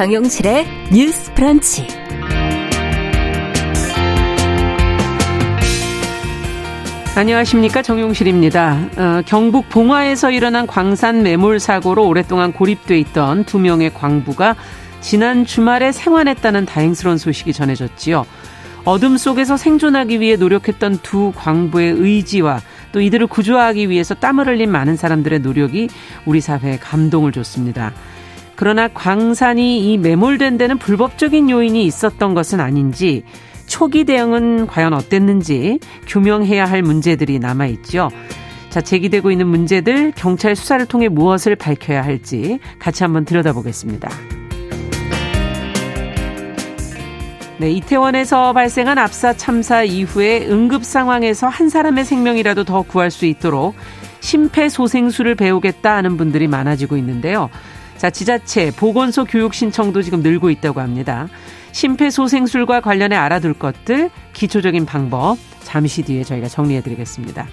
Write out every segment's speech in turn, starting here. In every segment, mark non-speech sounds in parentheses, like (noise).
정용실의 뉴스 프런치. 안녕하십니까 정용실입니다. 어, 경북 봉화에서 일어난 광산 매몰 사고로 오랫동안 고립돼 있던 두 명의 광부가 지난 주말에 생환했다는 다행스러운 소식이 전해졌지요. 어둠 속에서 생존하기 위해 노력했던 두 광부의 의지와 또 이들을 구조하기 위해서 땀을 흘린 많은 사람들의 노력이 우리 사회에 감동을 줬습니다. 그러나 광산이 이 매몰된 데는 불법적인 요인이 있었던 것은 아닌지 초기 대응은 과연 어땠는지 규명해야 할 문제들이 남아 있죠. 자, 제기되고 있는 문제들, 경찰 수사를 통해 무엇을 밝혀야 할지 같이 한번 들여다보겠습니다. 네, 이태원에서 발생한 압사 참사 이후에 응급 상황에서 한 사람의 생명이라도 더 구할 수 있도록 심폐소생술을 배우겠다 하는 분들이 많아지고 있는데요. 자, 지자체, 보건소 교육 신청도 지금 늘고 있다고 합니다. 심폐소생술과 관련해 알아둘 것들, 기초적인 방법, 잠시 뒤에 저희가 정리해 드리겠습니다.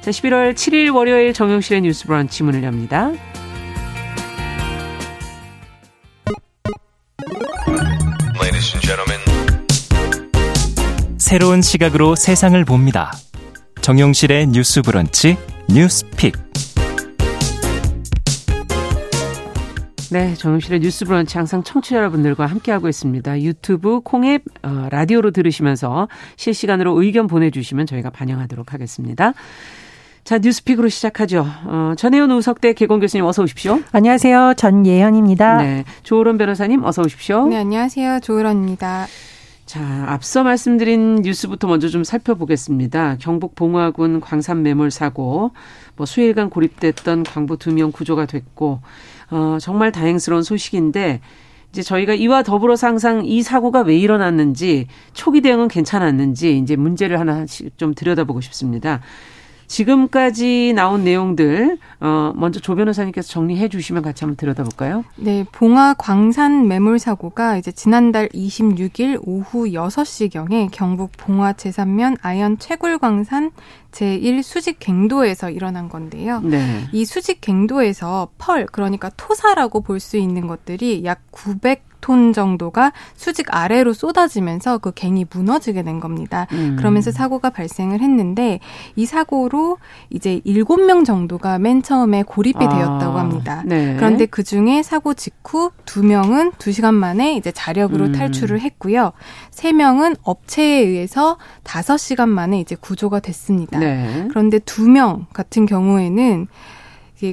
자, 11월 7일 월요일 정용실의 뉴스 브런치 문을 엽니다. 새로운 시각으로 세상을 봅니다. 정용실의 뉴스 브런치 뉴스 픽. 네, 정용실의 뉴스 브런치 항상 청취자 여러분들과 함께하고 있습니다. 유튜브 콩앱 어, 라디오로 들으시면서 실시간으로 의견 보내주시면 저희가 반영하도록 하겠습니다. 자, 뉴스픽으로 시작하죠. 어, 전예현 우석대 객원 교수님 어서 오십시오. 안녕하세요. 전예현입니다. 네, 조을원 변호사님 어서 오십시오. 네, 안녕하세요. 조으론입니다. 자, 앞서 말씀드린 뉴스부터 먼저 좀 살펴보겠습니다. 경북 봉화군 광산 매몰 사고, 뭐 수일간 고립됐던 광부 두 명 구조가 됐고, 어, 정말 다행스러운 소식인데, 이제 저희가 이와 더불어서 항상 이 사고가 왜 일어났는지, 초기 대응은 괜찮았는지, 이제 문제를 하나씩 좀 들여다보고 싶습니다. 지금까지 나온 내용들 어 먼저 조 변호사님께서 정리해 주시면 같이 한번 들여다볼까요? 네, 봉화 광산 매몰 사고가 이제 지난달 26일 오후 6시경에 경북 봉화 제3면 아연 채굴 광산 제1 수직 갱도에서 일어난 건데요. 네. 이 수직 갱도에서 펄 그러니까 토사라고 볼 수 있는 것들이 약 900. 톤 정도가 수직 아래로 쏟아지면서 그 갱이 무너지게 된 겁니다. 음. 그러면서 사고가 발생을 했는데 이 사고로 이제 7명 정도가 맨 처음에 고립이 아, 되었다고 합니다. 네. 그런데 그 중에 사고 직후 두 명은 두 시간 만에 이제 자력으로 음. 탈출을 했고요. 세 명은 업체에 의해서 다섯 시간 만에 이제 구조가 됐습니다. 네. 그런데 두 명 같은 경우에는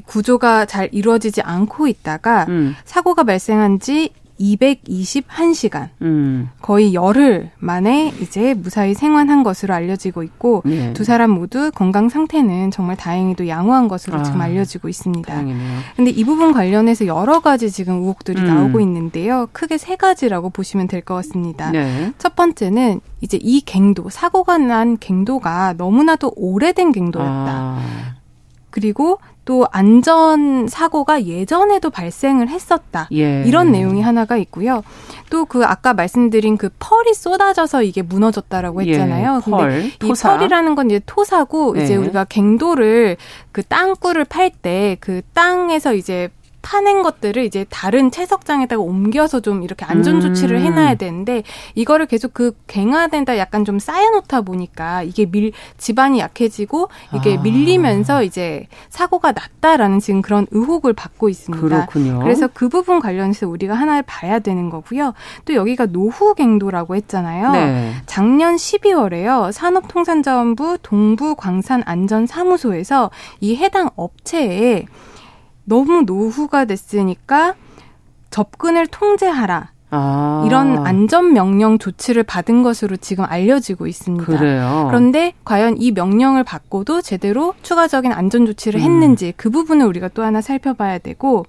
구조가 잘 이루어지지 않고 있다가 음. 사고가 발생한 지 221시간 음. 거의 열흘 만에 이제 무사히 생還한 것으로 알려지고 있고 네. 두 사람 모두 건강 상태는 정말 다행히도 양호한 것으로 아, 지금 알려지고 있습니다. 다행이네요. 근데 이 부분 관련해서 여러 가지 지금 의혹들이 음. 나오고 있는데요. 크게 세 가지라고 보시면 될 것 같습니다. 네. 첫 번째는 이제 이 갱도, 사고가 난 갱도가 너무나도 오래된 갱도였다. 아, 그리고 또 안전 사고가 예전에도 발생을 했었다. 예. 이런 내용이 하나가 있고요. 또 그 아까 말씀드린 그 펄이 쏟아져서 이게 무너졌다라고 했잖아요. 예, 펄, 근데 이 토사. 펄이라는 건 이제 토사고 네. 이제 우리가 갱도를 그 땅굴을 팔 때 그 땅에서 이제 파낸 것들을 이제 다른 채석장에다가 옮겨서 좀 이렇게 안전 조치를 음. 해놔야 되는데 이거를 계속 그 갱화된다 약간 좀 쌓여놓다 보니까 이게 밀 집안이 약해지고 이게 아. 밀리면서 이제 사고가 났다라는 지금 그런 의혹을 받고 있습니다. 그렇군요. 그래서 그 부분 관련해서 우리가 하나를 봐야 되는 거고요. 또 여기가 노후갱도라고 했잖아요. 네. 작년 12월에요. 산업통상자원부 동부광산안전사무소에서 이 해당 업체에 너무 노후가 됐으니까 접근을 통제하라. 아. 이런 안전 명령 조치를 받은 것으로 지금 알려지고 있습니다. 그래요. 그런데 과연 이 명령을 받고도 제대로 추가적인 안전 조치를 음. 했는지 그 부분을 우리가 또 하나 살펴봐야 되고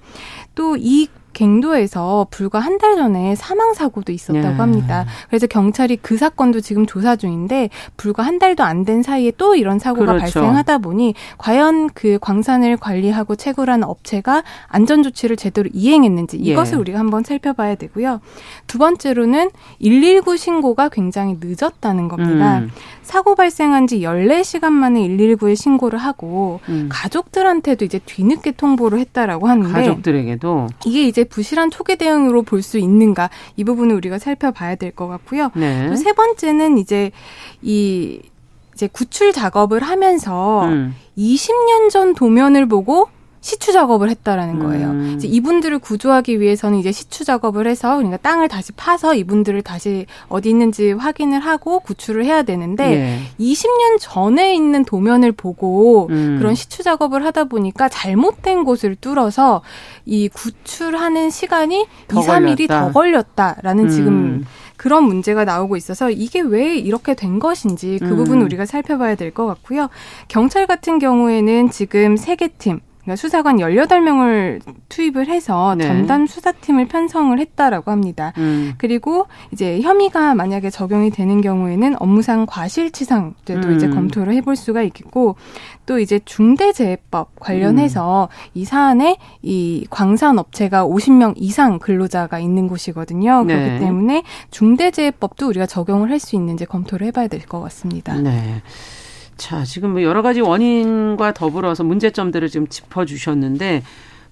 또 이 갱도에서 불과 한 달 전에 사망 사고도 있었다고 예. 합니다. 그래서 경찰이 그 사건도 지금 조사 중인데 불과 한 달도 안 된 사이에 또 이런 사고가 그렇죠. 발생하다 보니 과연 그 광산을 관리하고 채굴하는 업체가 안전 조치를 제대로 이행했는지 예. 이것을 우리가 한번 살펴봐야 되고요. 두 번째로는 119 신고가 굉장히 늦었다는 겁니다. 음. 사고 발생한 지 14시간 만에 119에 신고를 하고 음. 가족들한테도 이제 뒤늦게 통보를 했다라고 하는데 가족들에게도 이게 이제 이제 부실한 초기 대응으로 볼 수 있는가 이 부분을 우리가 살펴봐야 될 것 같고요. 네. 또세 번째는 이제 이 이제 구출 작업을 하면서 음. 20년 전 도면을 보고 시추 작업을 했다라는 거예요. 음. 이제 이분들을 구조하기 위해서는 이제 시추 작업을 해서 그러니까 땅을 다시 파서 이분들을 다시 어디 있는지 확인을 하고 구출을 해야 되는데 예. 20년 전에 있는 도면을 보고 음. 그런 시추 작업을 하다 보니까 잘못된 곳을 뚫어서 이 구출하는 시간이 더 2, 3일이 걸렸다. 더 걸렸다라는 지금 음. 그런 문제가 나오고 있어서 이게 왜 이렇게 된 것인지 그 음. 부분 우리가 살펴봐야 될 것 같고요. 경찰 같은 경우에는 지금 세 개 팀, 그러니까 수사관 18명을 투입을 해서 네. 전담 수사팀을 편성을 했다라고 합니다. 음. 그리고 이제 혐의가 만약에 적용이 되는 경우에는 업무상 과실치상죄도 음. 이제 검토를 해볼 수가 있겠고 또 이제 중대재해법 관련해서 음. 이 사안에 이 광산 업체가 50명 이상 근로자가 있는 곳이거든요. 네. 그렇기 때문에 중대재해법도 우리가 적용을 할 수 있는지 검토를 해봐야 될 것 같습니다. 네. 자, 지금 뭐 여러 가지 원인과 더불어서 문제점들을 지금 짚어주셨는데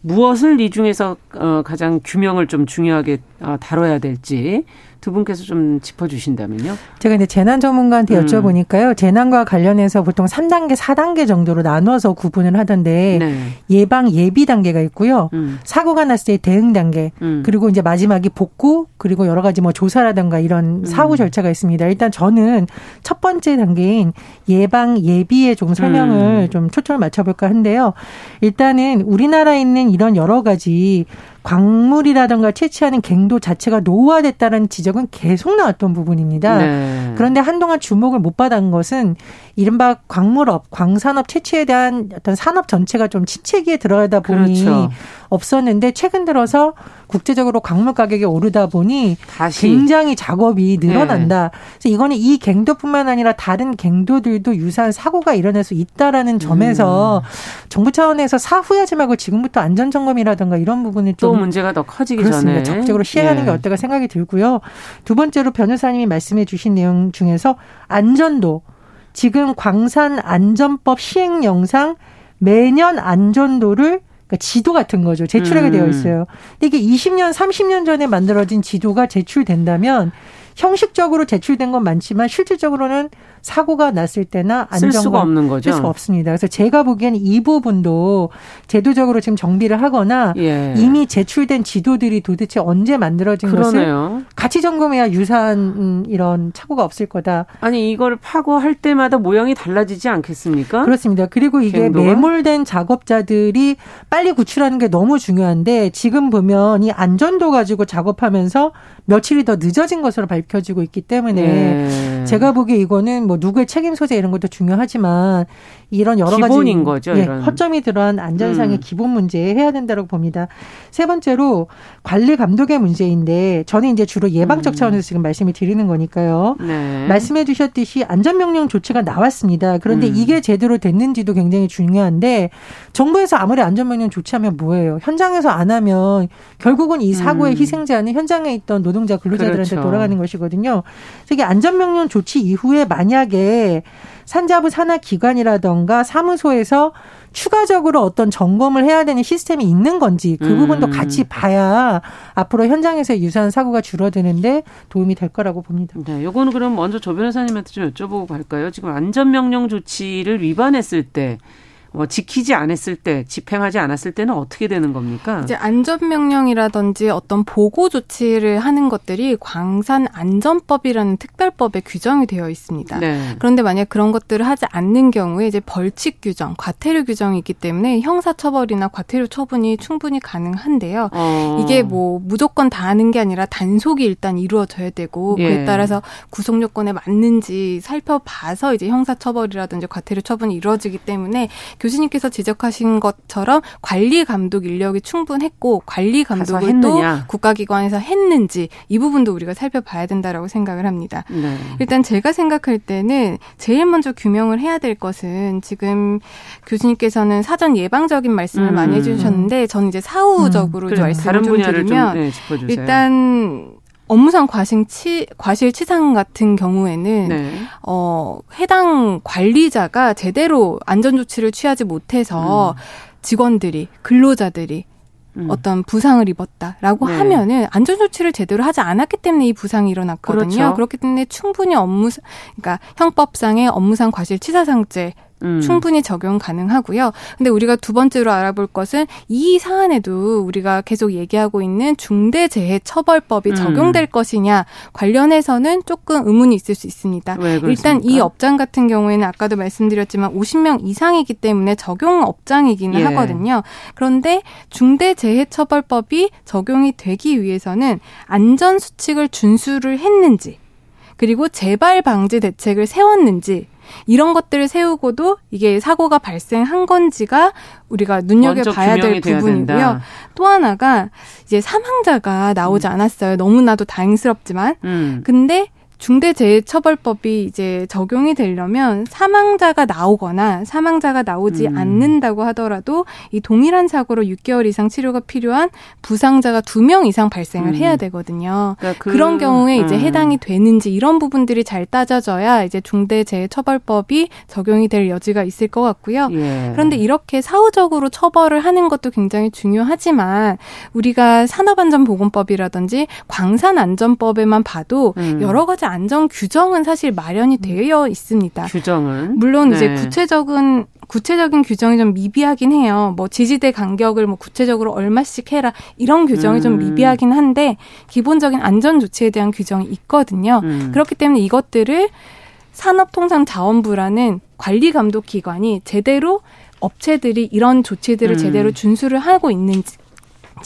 무엇을 이 중에서 어, 가장 규명을 좀 중요하게 어, 다뤄야 될지 두 분께서 좀 짚어주신다면요. 제가 이제 재난 전문가한테 음. 여쭤보니까요. 재난과 관련해서 보통 3단계, 4단계 정도로 나눠서 구분을 하던데 네. 예방 예비 단계가 있고요. 음. 사고가 났을 때 대응 단계, 음. 그리고 이제 마지막이 복구, 그리고 여러 가지 뭐 조사라든가 이런 사후 음. 절차가 있습니다. 일단 저는 첫 번째 단계인 예방 예비에 조금 설명을 음. 좀 초점을 맞춰볼까 한데요. 일단은 우리나라에 있는 이런 여러 가지 광물이라든가 채취하는 갱도 자체가 노후화됐다는 지적은 계속 나왔던 부분입니다. 네. 그런데 한동안 주목을 못 받은 것은 이른바 광물업, 광산업 채취에 대한 어떤 산업 전체가 좀 침체기에 들어가다 보니 그렇죠. 없었는데 최근 들어서 국제적으로 광물 가격이 오르다 보니 다시 네. 굉장히 작업이 늘어난다. 그래서 이거는 이 갱도뿐만 아니라 다른 갱도들도 유사한 사고가 일어날 수 있다라는 점에서 음. 정부 차원에서 사후에 하지 말고 지금부터 안전 점검이라든가 이런 부분을 또좀 문제가 더 커지기 그렇습니다. 전에 적극적으로 시행하는 예. 게 어떨까 생각이 들고요. 두 번째로 변호사님이 말씀해 주신 내용 중에서 안전도 지금 광산 안전법 시행 영상 매년 안전도를 그러니까 지도 같은 거죠. 제출하게 음. 되어 있어요. 근데 이게 20년, 30년 전에 만들어진 지도가 제출된다면 형식적으로 제출된 건 많지만 실질적으로는 사고가 났을 때나 쓸 안전과 수가 없는 거죠. 쓸 수가 없습니다. 그래서 제가 보기에는 이 부분도 제도적으로 지금 정비를 하거나 예. 이미 제출된 지도들이 도대체 언제 만들어진 것을 그러네요. 같이 점검해야 유사한 음, 이런 착오가 없을 거다. 아니 이걸 파고 할 때마다 모양이 달라지지 않겠습니까? 그렇습니다. 그리고 이게 갱도가? 매몰된 작업자들이 빨리 구출하는 게 너무 중요한데 지금 보면 이 안전도 가지고 작업하면서 며칠이 더 늦어진 것으로 밝혀지고 있기 때문에 네. 제가 보기에 이거는 뭐 누구의 책임 소재 이런 것도 중요하지만 이런 여러 기본인 가지 거죠, 예, 이런. 허점이 들어간 안전상의 음. 기본 문제 해야 된다고 봅니다. 세 번째로 관리 감독의 문제인데 저는 이제 주로 예방적 음. 차원에서 지금 말씀을 드리는 거니까요. 네. 말씀해 주셨듯이 안전명령 조치가 나왔습니다. 그런데 음. 이게 제대로 됐는지도 굉장히 중요한데 정부에서 아무리 안전명령 조치하면 뭐예요? 현장에서 안 하면 결국은 이 사고의 음. 희생자는 현장에 있던 노동자 근로자들한테 그렇죠. 돌아가는 것이거든요. 이게 안전명령 조치 이후에 만약에 산자부 산하 기관이라던가 사무소에서 추가적으로 어떤 점검을 해야 되는 시스템이 있는 건지 그 음. 부분도 같이 봐야 앞으로 현장에서 유사한 사고가 줄어드는데 도움이 될 거라고 봅니다. 네, 요거는 그럼 먼저 조 변호사님한테 좀 여쭤보고 갈까요? 지금 안전명령 조치를 위반했을 때, 뭐 지키지 않았을 때, 집행하지 않았을 때는 어떻게 되는 겁니까? 이제 안전명령이라든지 어떤 보고 조치를 하는 것들이 광산 안전법이라는 특별법에 규정이 되어 있습니다. 네. 그런데 만약 그런 것들을 하지 않는 경우에 이제 벌칙 규정, 과태료 규정이 있기 때문에 형사처벌이나 과태료 처분이 충분히 가능한데요. 어. 이게 뭐 무조건 다 하는 게 아니라 단속이 일단 이루어져야 되고 예. 그에 따라서 구속 요건에 맞는지 살펴봐서 이제 형사처벌이라든지 과태료 처분이 이루어지기 때문에 교수님께서 지적하신 것처럼 관리 감독 인력이 충분했고 관리 감독을 또. 국가기관에서 했는지 이 부분도 우리가 살펴봐야 된다라고 생각을 합니다. 네. 일단 제가 생각할 때는 제일 먼저 규명을 해야 될 것은 지금 교수님께서는 사전 예방적인 말씀을 음. 많이 해주셨는데 저는 이제 사후적으로 그래, 좀 말씀을 좀 드리면 좀 네. 일단 업무상 과실치 과실치상 같은 경우에는 네. 어 해당 관리자가 제대로 안전 조치를 취하지 못해서 음. 직원들이 근로자들이 음. 어떤 부상을 입었다라고 네. 하면은 안전 조치를 제대로 하지 않았기 때문에 이 부상이 일어났거든요. 그렇죠. 그렇기 때문에 충분히 업무 그러니까 형법상의 업무상 과실치사상죄 음. 충분히 적용 가능하고요. 근데 우리가 두 번째로 알아볼 것은 이 사안에도 우리가 계속 얘기하고 있는 중대재해처벌법이 음. 적용될 것이냐 관련해서는 조금 의문이 있을 수 있습니다. 일단 이 업장 같은 경우에는 아까도 말씀드렸지만 50명 이상이기 때문에 적용 업장이기는 예. 하거든요. 그런데 중대재해처벌법이 적용이 되기 위해서는 안전 수칙을 준수를 했는지 그리고 재발 방지 대책을 세웠는지 이런 것들을 세우고도 이게 사고가 발생한 건지가 우리가 눈여겨봐야 될 부분이고요. 또 하나가 이제 사망자가 나오지 음. 않았어요. 너무나도 다행스럽지만. 음. 근데 중대재해처벌법이 이제 적용이 되려면 사망자가 나오거나 사망자가 나오지 음. 않는다고 하더라도 이 동일한 사고로 6개월 이상 치료가 필요한 부상자가 2명 이상 발생을 음. 해야 되거든요. 그러니까 그, 런 경우에 이제 음. 해당이 되는지 이런 부분들이 잘 따져져야 이제 중대재해처벌법이 적용이 될 여지가 있을 것 같고요. 예. 그런데 이렇게 사후적으로 처벌을 하는 것도 굉장히 중요하지만 우리가 산업안전보건법이라든지 광산안전법에만 봐도 음. 여러 가지 안전 규정은 사실 마련이 음. 되어 있습니다. 규정은 물론 네. 이제 구체적인 구체적인 규정이 좀 미비하긴 해요. 뭐 지지대 간격을 뭐 구체적으로 얼마씩 해라 이런 규정이 음. 좀 미비하긴 한데 기본적인 안전 조치에 대한 규정이 있거든요. 음. 그렇기 때문에 이것들을 산업통상자원부라는 관리 감독 기관이 제대로 업체들이 이런 조치들을 음. 제대로 준수를 하고 있는지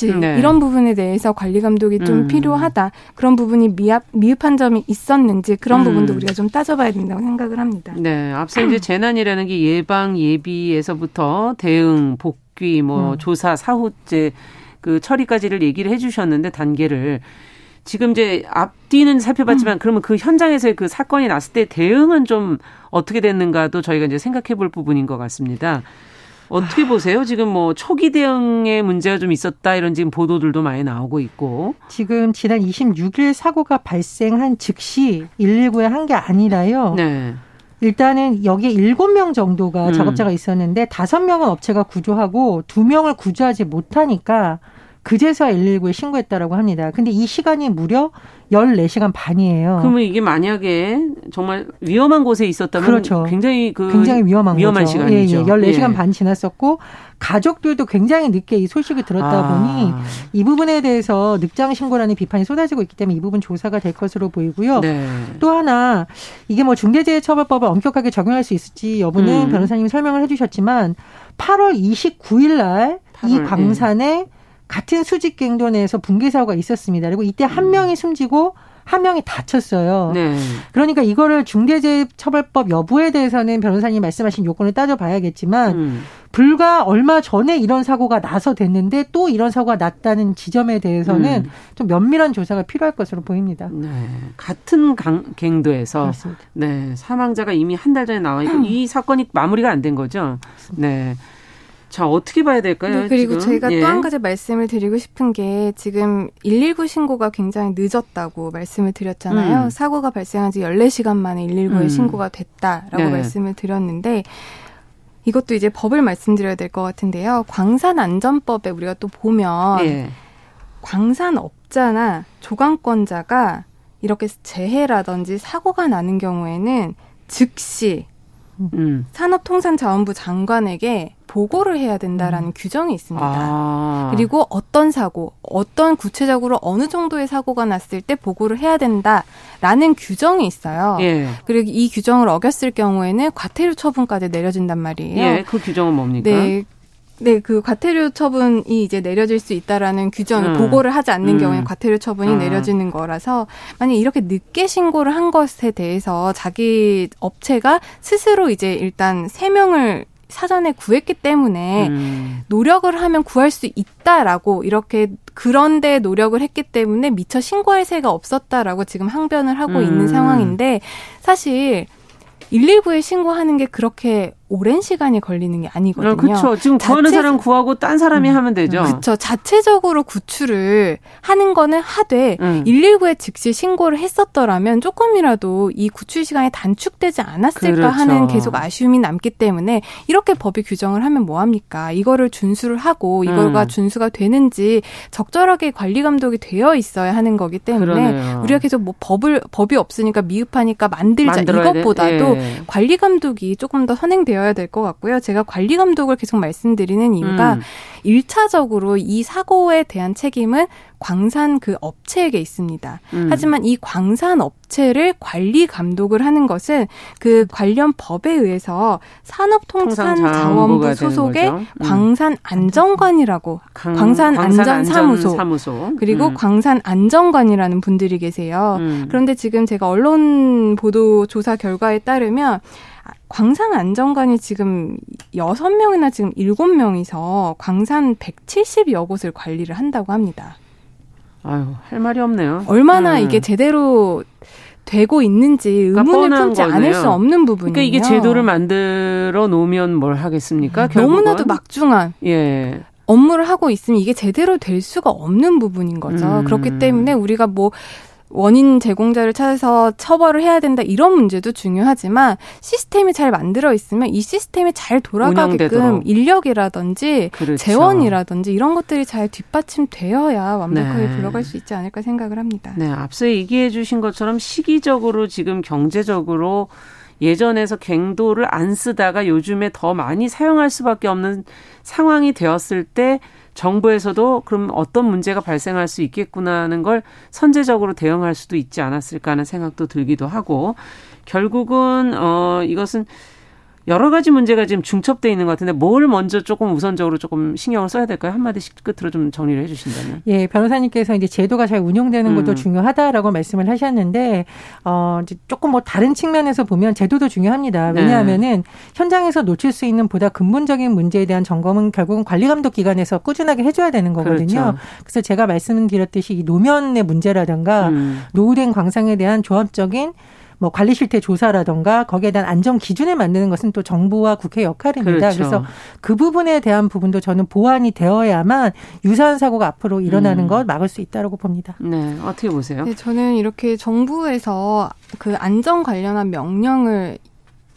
네. 이런 부분에 대해서 관리 감독이 좀 음. 필요하다. 그런 부분이 미흡, 미흡한 점이 있었는지 그런 음. 부분도 우리가 좀 따져봐야 된다고 생각을 합니다. 네, 앞서 이제 (clears throat) 재난이라는 게 예방 예비에서부터 대응, 복귀, 뭐 음. 조사, 사후제 그 처리까지를 얘기를 해주셨는데 단계를 지금 이제 앞뒤는 살펴봤지만 음. 그러면 그 현장에서의 그 사건이 났을 때 대응은 좀 어떻게 됐는가도 저희가 이제 생각해 볼 부분인 것 같습니다. 어떻게 보세요? 지금 뭐 초기 대응에 문제가 좀 있었다 이런 지금 보도들도 많이 나오고 있고. 지금 지난 26일 사고가 발생한 즉시 119에 한 게 아니라요. 네. 일단은 여기에 7명 정도가 음. 작업자가 있었는데 5명은 업체가 구조하고 2명을 구조하지 못하니까 그제서야 119에 신고했다라고 합니다. 근데 이 시간이 무려 14시간 반이에요. 그러면 이게 만약에 정말 위험한 곳에 있었다면 그렇죠. 굉장히 그 굉장히 위험한 위험한. 시간이죠. 예, 예. 14시간 예. 반 지났었고 가족들도 굉장히 늦게 이 소식을 들었다 아. 보니 이 부분에 대해서 늑장 신고라는 비판이 쏟아지고 있기 때문에 이 부분 조사가 될 것으로 보이고요. 네. 또 하나 이게 뭐 중대재해처벌법을 엄격하게 적용할 수 있을지 여부는 음. 변호사님이 설명을 해 주셨지만 8월 29일 날 이 광산에 예. 같은 수직 갱도 내에서 붕괴 사고가 있었습니다. 그리고 이때 한 음. 명이 숨지고 한 명이 다쳤어요. 네. 그러니까 이거를 중대재해처벌법 여부에 대해서는 변호사님 말씀하신 요건을 따져봐야겠지만 음. 불과 얼마 전에 이런 사고가 나서 됐는데 또 이런 사고가 났다는 지점에 대해서는 음. 좀 면밀한 조사가 필요할 것으로 보입니다. 네. 같은 강, 갱도에서 그렇습니다. 네 사망자가 이미 한 달 전에 나와 있고 음. (clears throat) 이 사건이 마무리가 안 된 거죠. 네. 자, 어떻게 봐야 될까요? 네, 그리고 지금? 저희가 예. 또한 가지 말씀을 드리고 싶은 게 지금 119 신고가 굉장히 늦었다고 말씀을 드렸잖아요. 음. 사고가 발생한 지 14시간 만에 119에 음. 신고가 됐다라고 네. 말씀을 드렸는데 이것도 이제 법을 말씀드려야 될 것 같은데요. 광산 안전법에 우리가 또 보면 예. 광산 업자나 조강권자가 이렇게 재해라든지 사고가 나는 경우에는 즉시 음. 산업통상자원부 장관에게 보고를 해야 된다라는 음. 규정이 있습니다. 아. 그리고 어떤 사고, 어떤 구체적으로 어느 정도의 사고가 났을 때 보고를 해야 된다라는 규정이 있어요. 예. 그리고 이 규정을 어겼을 경우에는 과태료 처분까지 내려진단 말이에요. 예, 그 규정은 뭡니까? 네. 네, 그 과태료 처분이 이제 내려질 수 있다라는 규정을 음. 보고를 하지 않는 음. 경우에 과태료 처분이 음. 내려지는 거라서 만약 이렇게 늦게 신고를 한 것에 대해서 자기 업체가 스스로 이제 일단 세 명을 사전에 구했기 때문에 음. 노력을 하면 구할 수 있다라고 이렇게 그런데 노력을 했기 때문에 미처 신고할 새가 없었다라고 지금 항변을 하고 있는 음. 상황인데 사실 119에 신고하는 게 그렇게 오랜 시간이 걸리는 게 아니거든요. 아, 그렇죠. 지금 구하는 자체... 사람 구하고 딴 사람이 음, 하면 되죠. 그렇죠. 자체적으로 구출을 하는 거는 하되 음. 119에 즉시 신고를 했었더라면 조금이라도 이 구출 시간이 단축되지 않았을까 그렇죠. 하는 계속 아쉬움이 남기 때문에 이렇게 법이 규정을 하면 뭐 합니까? 이거를 준수를 하고 이걸가 음. 준수가 되는지 적절하게 관리 감독이 되어 있어야 하는 거기 때문에 그러네요. 우리가 계속 뭐 법을 법이 없으니까 미흡하니까 만들자 이것보다도 예. 관리 감독이 조금 더 선행되어 야 될 것 같고요. 제가 관리 감독을 계속 말씀드리는 이유가 음. 1차적으로 이 사고에 대한 책임은 광산 그 업체에게 있습니다. 음. 하지만 이 광산 업체를 관리 감독을 하는 것은 그 관련 법에 의해서 산업통상자원부 소속의 음. 광산 안전관이라고 강, 광산 안전사무소 사무소. 그리고 음. 광산 안전관이라는 분들이 계세요. 음. 그런데 지금 제가 언론 보도 조사 결과에 따르면 광산 안전관이 지금 여섯 명이나 지금 일곱 명이서 광산 170여 곳을 관리를 한다고 합니다. 아유, 할 말이 없네요. 얼마나 음. 이게 제대로 되고 있는지 의문을 품지 거네요. 않을 수 없는 부분이에요. 그러니까 이게 제도를 만들어 놓으면 뭘 하겠습니까? 결국은? 너무나도 막중한 예. 업무를 하고 있으면 이게 제대로 될 수가 없는 부분인 거죠. 음. 그렇기 때문에 우리가 뭐 원인 제공자를 찾아서 처벌을 해야 된다 이런 문제도 중요하지만 시스템이 잘 만들어 있으면 이 시스템이 잘 돌아가게끔 운영되도록. 인력이라든지 그렇죠. 재원이라든지 이런 것들이 잘 뒷받침되어야 완벽하게 네. 굴러갈 수 있지 않을까 생각을 합니다. 네, 앞서 얘기해 주신 것처럼 시기적으로 지금 경제적으로 예전에서 갱도를 안 쓰다가 요즘에 더 많이 사용할 수밖에 없는 상황이 되었을 때 정부에서도 그럼 어떤 문제가 발생할 수 있겠구나 하는 걸 선제적으로 대응할 수도 있지 않았을까 하는 생각도 들기도 하고 결국은 어 이것은 여러 가지 문제가 지금 중첩돼 있는 것 같은데 뭘 먼저 조금 우선적으로 조금 신경을 써야 될까요? 한마디씩 끝으로 좀 정리를 해주신다면. 예, 변호사님께서 이제 제도가 잘 운영되는 것도 음. 중요하다라고 말씀을 하셨는데 어 이제 조금 뭐 다른 측면에서 보면 제도도 중요합니다. 네. 왜냐하면은 네. 현장에서 놓칠 수 있는 보다 근본적인 문제에 대한 점검은 결국은 관리 감독 기관에서 꾸준하게 해줘야 되는 거거든요. 그렇죠. 그래서 제가 말씀드렸듯이 이 노면의 문제라든가 음. 노후된 광상에 대한 조합적인 뭐 관리 실태 조사라던가 거기에 대한 안전 기준을 만드는 것은 또 정부와 국회 역할입니다. 그렇죠. 그래서 그 부분에 대한 부분도 저는 보완이 되어야만 유사한 사고가 앞으로 일어나는 음. 것 막을 수 있다라고 봅니다. 네, 어떻게 보세요? 네, 저는 이렇게 정부에서 그 안전 관련한 명령을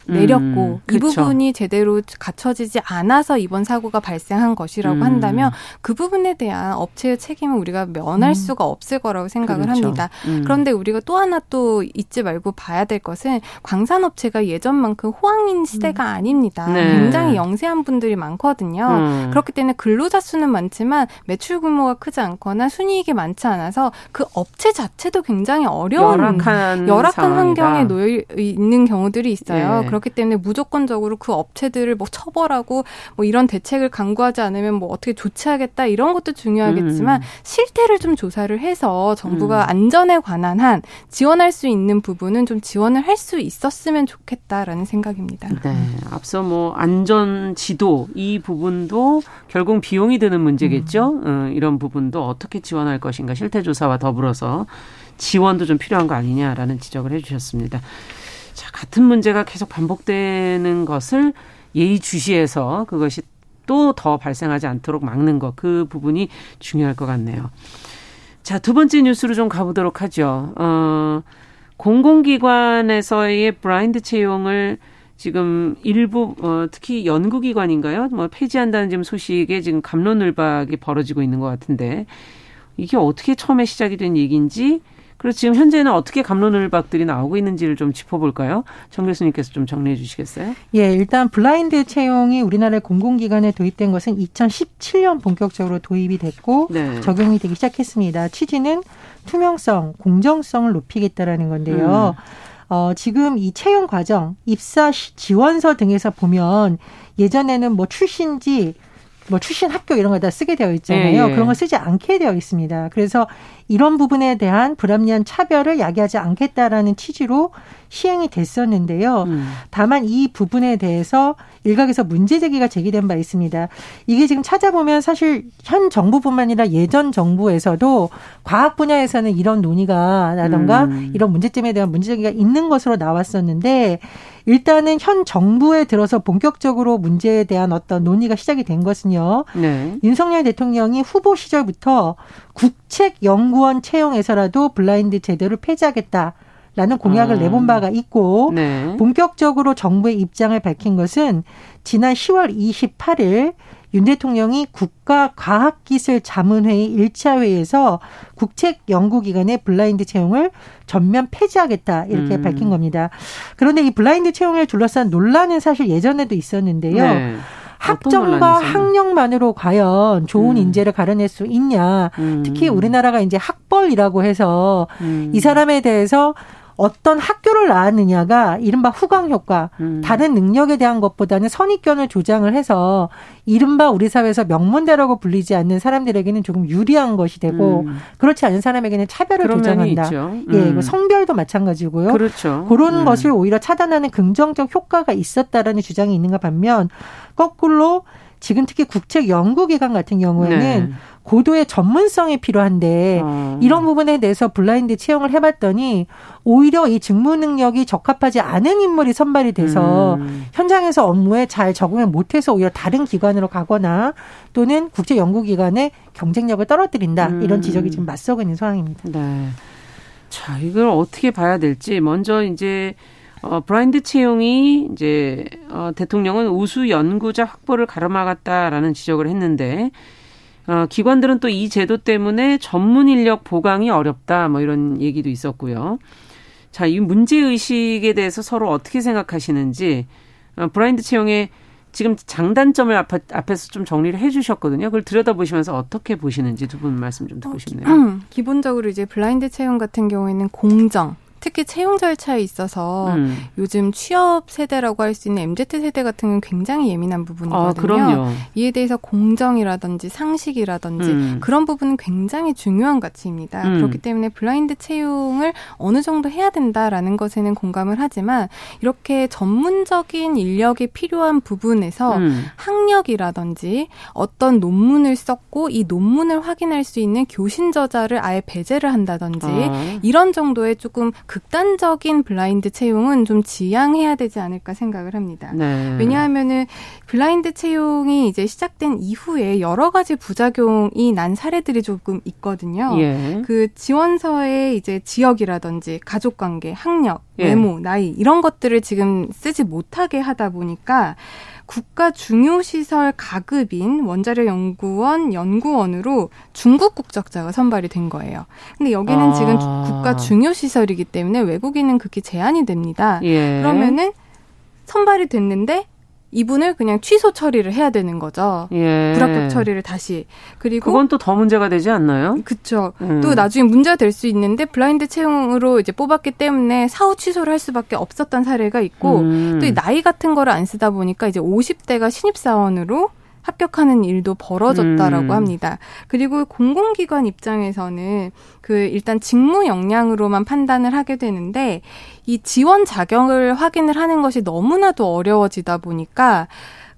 내렸고 음, 이 부분이 제대로 갖춰지지 않아서 이번 사고가 발생한 것이라고 음. 한다면 그 부분에 대한 업체의 책임을 우리가 면할 음. 수가 없을 거라고 생각을 그렇죠. 합니다. 음. 그런데 우리가 또 하나 또 잊지 말고 봐야 될 것은 광산업체가 예전만큼 호황인 시대가 음. 아닙니다. 네. 굉장히 영세한 분들이 많거든요. 음. 그렇기 때문에 근로자 수는 많지만 매출 규모가 크지 않거나 순이익이 많지 않아서 그 업체 자체도 굉장히 어려운 열악한, 열악한 환경에 놓여 있는 경우들이 있어요. 네. 그렇기 때문에 무조건적으로 그 업체들을 뭐 처벌하고 뭐 이런 대책을 강구하지 않으면 뭐 어떻게 조치하겠다 이런 것도 중요하겠지만 음. 실태를 좀 조사를 해서 정부가 음. 안전에 관한 한 지원할 수 있는 부분은 좀 지원을 할 수 있었으면 좋겠다라는 생각입니다. 네. 앞서 뭐 안전 지도 이 부분도 결국 비용이 드는 문제겠죠. 음. 어, 이런 부분도 어떻게 지원할 것인가 실태 조사와 더불어서 지원도 좀 필요한 거 아니냐라는 지적을 해주셨습니다. 자, 같은 문제가 계속 반복되는 것을 예의주시해서 그것이 또 더 발생하지 않도록 막는 것, 그 부분이 중요할 것 같네요. 자, 두 번째 뉴스로 좀 가보도록 하죠. 어, 공공기관에서의 브라인드 채용을 지금 일부 어, 특히 연구기관인가요? 뭐 폐지한다는 지금 소식에 지금 감론을박이 벌어지고 있는 것 같은데 이게 어떻게 처음에 시작이 된 얘기인지 그리고 지금 현재는 어떻게 감론을박들이 나오고 있는지를 좀 짚어볼까요? 정 교수님께서 좀 정리해 주시겠어요? 예, 일단 블라인드 채용이 우리나라의 공공기관에 도입된 것은 2017년 본격적으로 도입이 됐고 네. 적용이 되기 시작했습니다. 취지는 투명성, 공정성을 높이겠다라는 건데요. 음. 어, 지금 이 채용 과정, 입사 지원서 등에서 보면 예전에는 뭐 출신지 뭐 출신 학교 이런 거 다 쓰게 되어 있잖아요. 예, 예. 그런 거 쓰지 않게 되어 있습니다. 그래서 이런 부분에 대한 불합리한 차별을 야기하지 않겠다라는 취지로 시행이 됐었는데요. 음. 다만 이 부분에 대해서 일각에서 문제 제기가 제기된 바 있습니다. 이게 지금 찾아보면 사실 현 정부뿐만 아니라 예전 정부에서도 과학 분야에서는 이런 논의가 라던가 음. 이런 문제점에 대한 문제 제기가 있는 것으로 나왔었는데 일단은 현 정부에 들어서 본격적으로 문제에 대한 어떤 논의가 시작이 된 것은요. 네. 윤석열 대통령이 후보 시절부터 국책연구원 채용에서라도 블라인드 제도를 폐지하겠다. 라는 공약을 음. 내본 바가 있고 네. 본격적으로 정부의 입장을 밝힌 것은 지난 10월 28일 윤 대통령이 국가 과학기술 자문회의 1차 회의에서 국책 연구기관의 블라인드 채용을 전면 폐지하겠다 이렇게 음. 밝힌 겁니다. 그런데 이 블라인드 채용을 둘러싼 논란은 사실 예전에도 있었는데요. 네. 학점과 학력만으로 과연 좋은 음. 인재를 가려낼 수 있냐. 음. 특히 우리나라가 이제 학벌이라고 해서 음. 이 사람에 대해서 어떤 학교를 나왔느냐가 이른바 후광 효과, 음. 다른 능력에 대한 것보다는 선입견을 조장을 해서 이른바 우리 사회에서 명문대라고 불리지 않는 사람들에게는 조금 유리한 것이 되고 음. 그렇지 않은 사람에게는 차별을 조장한다. 음. 예, 성별도 마찬가지고요. 그렇죠. 그런 음. 것을 오히려 차단하는 긍정적 효과가 있었다라는 주장이 있는가 반면 거꾸로 지금 특히 국책 연구기관 같은 경우에는 네. 고도의 전문성이 필요한데 어. 이런 부분에 대해서 블라인드 채용을 해봤더니 오히려 이 직무 능력이 적합하지 않은 인물이 선발이 돼서 음. 현장에서 업무에 잘 적응을 못해서 오히려 다른 기관으로 가거나 또는 국제 연구기관의 경쟁력을 떨어뜨린다 음. 이런 지적이 지금 맞서고 있는 상황입니다. 네. 자 이걸 어떻게 봐야 될지 먼저 이제 어, 브라인드 채용이 이제 어, 대통령은 우수 연구자 확보를 가로막았다라는 지적을 했는데 어, 기관들은 또 이 제도 때문에 전문 인력 보강이 어렵다 뭐 이런 얘기도 있었고요. 자, 이 문제 의식에 대해서 서로 어떻게 생각하시는지 어, 블라인드 채용의 지금 장단점을 앞, 앞에서 좀 정리를 해주셨거든요. 그걸 들여다보시면서 어떻게 보시는지 두 분 말씀 좀 듣고 싶네요. 어, (clears throat) 기본적으로 이제 블라인드 채용 같은 경우에는 공정, 특히 채용 절차에 있어서 음. 요즘 취업 세대라고 할 수 있는 MZ 세대 같은 경우는 굉장히 예민한 부분이거든요. 아, 이에 대해서 공정이라든지 상식이라든지 음. 그런 부분은 굉장히 중요한 가치입니다. 음. 그렇기 때문에 블라인드 채용을 어느 정도 해야 된다라는 것에는 공감을 하지만 이렇게 전문적인 인력이 필요한 부분에서 음. 학력이라든지 어떤 논문을 썼고 이 논문을 확인할 수 있는 교신 저자를 아예 배제를 한다든지 아. 이런 정도의 조금 극단적인 블라인드 채용은 좀 지양해야 되지 않을까 생각을 합니다. 네. 왜냐하면은 블라인드 채용이 이제 시작된 이후에 여러 가지 부작용이 난 사례들이 조금 있거든요. 예. 그 지원서에 이제 지역이라든지 가족관계, 학력, 예. 외모, 나이 이런 것들을 지금 쓰지 못하게 하다 보니까 국가 중요시설 가급인 원자력 연구원 연구원으로 중국 국적자가 선발이 된 거예요. 근데 여기는 아. 지금 국가 중요시설이기 때문에 외국인은 그게 제한이 됩니다. 예. 그러면은 선발이 됐는데 이분을 그냥 취소 처리를 해야 되는 거죠. 예. 불합격 처리를 다시. 그리고 그건 또 더 문제가 되지 않나요? 그렇죠. 음. 또 나중에 문제가 될 수 있는데 블라인드 채용으로 이제 뽑았기 때문에 사후 취소를 할 수밖에 없었던 사례가 있고 음. 또이 나이 같은 거를 안 쓰다 보니까 이제 50대가 신입 사원으로 합격하는 일도 벌어졌다라고 음. 합니다. 그리고 공공기관 입장에서는 그 일단 직무 역량으로만 판단을 하게 되는데 이 지원 자격을 확인을 하는 것이 너무나도 어려워지다 보니까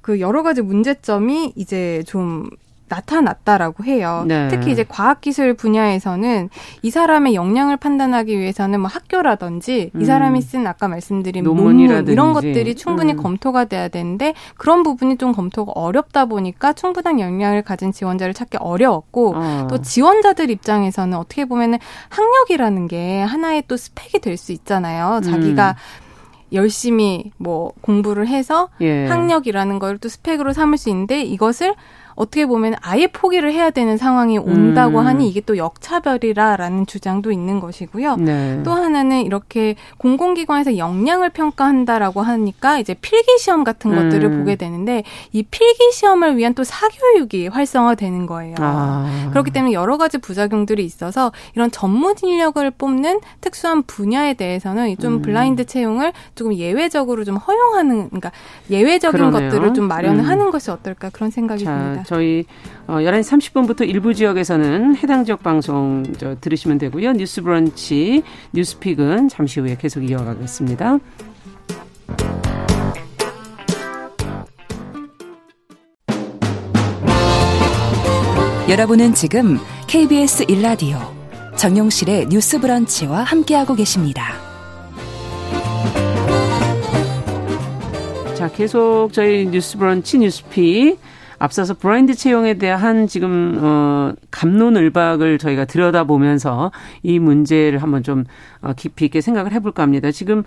그 여러 가지 문제점이 이제 좀 나타났다라고 해요. 네. 특히 이제 과학기술 분야에서는 이 사람의 역량을 판단하기 위해서는 뭐 학교라든지 음. 이 사람이 쓴 아까 말씀드린 논문 이런 것들이 충분히 음. 검토가 돼야 되는데 그런 부분이 좀 검토가 어렵다 보니까 충분한 역량을 가진 지원자를 찾기 어려웠고 어. 또 지원자들 입장에서는 어떻게 보면은 학력이라는 게 하나의 또 스펙이 될 수 있잖아요. 자기가 음. 열심히 뭐 공부를 해서 예. 학력이라는 걸 또 스펙으로 삼을 수 있는데 이것을 어떻게 보면 아예 포기를 해야 되는 상황이 온다고 음. 하니 이게 또 역차별이라라는 주장도 있는 것이고요. 네. 또 하나는 이렇게 공공기관에서 역량을 평가한다라고 하니까 이제 필기 시험 같은 것들을 음. 보게 되는데 이 필기 시험을 위한 또 사교육이 활성화되는 거예요. 아. 그렇기 때문에 여러 가지 부작용들이 있어서 이런 전문 인력을 뽑는 특수한 분야에 대해서는 좀 음. 블라인드 채용을 조금 예외적으로 좀 허용하는 그러니까 예외적인 그러네요. 것들을 좀 마련을 음. 하는 것이 어떨까 그런 생각이 자, 듭니다. 저희 어, 11시 30분부터 일부 지역에서는 해당 지역 방송 저, 들으시면 되고요. 뉴스 브런치, 뉴스픽은 잠시 후에 계속 이어가겠습니다. 여러분은 지금 KBS 일라디오 정용실의 뉴스 브런치와 함께하고 계십니다. 자, 계속 저희 뉴스 브런치 뉴스픽 앞서서 블라인드 채용에 대한 지금 어 갑론을박을 저희가 들여다보면서 이 문제를 한번 좀 어, 깊이 있게 생각을 해볼까 합니다. 지금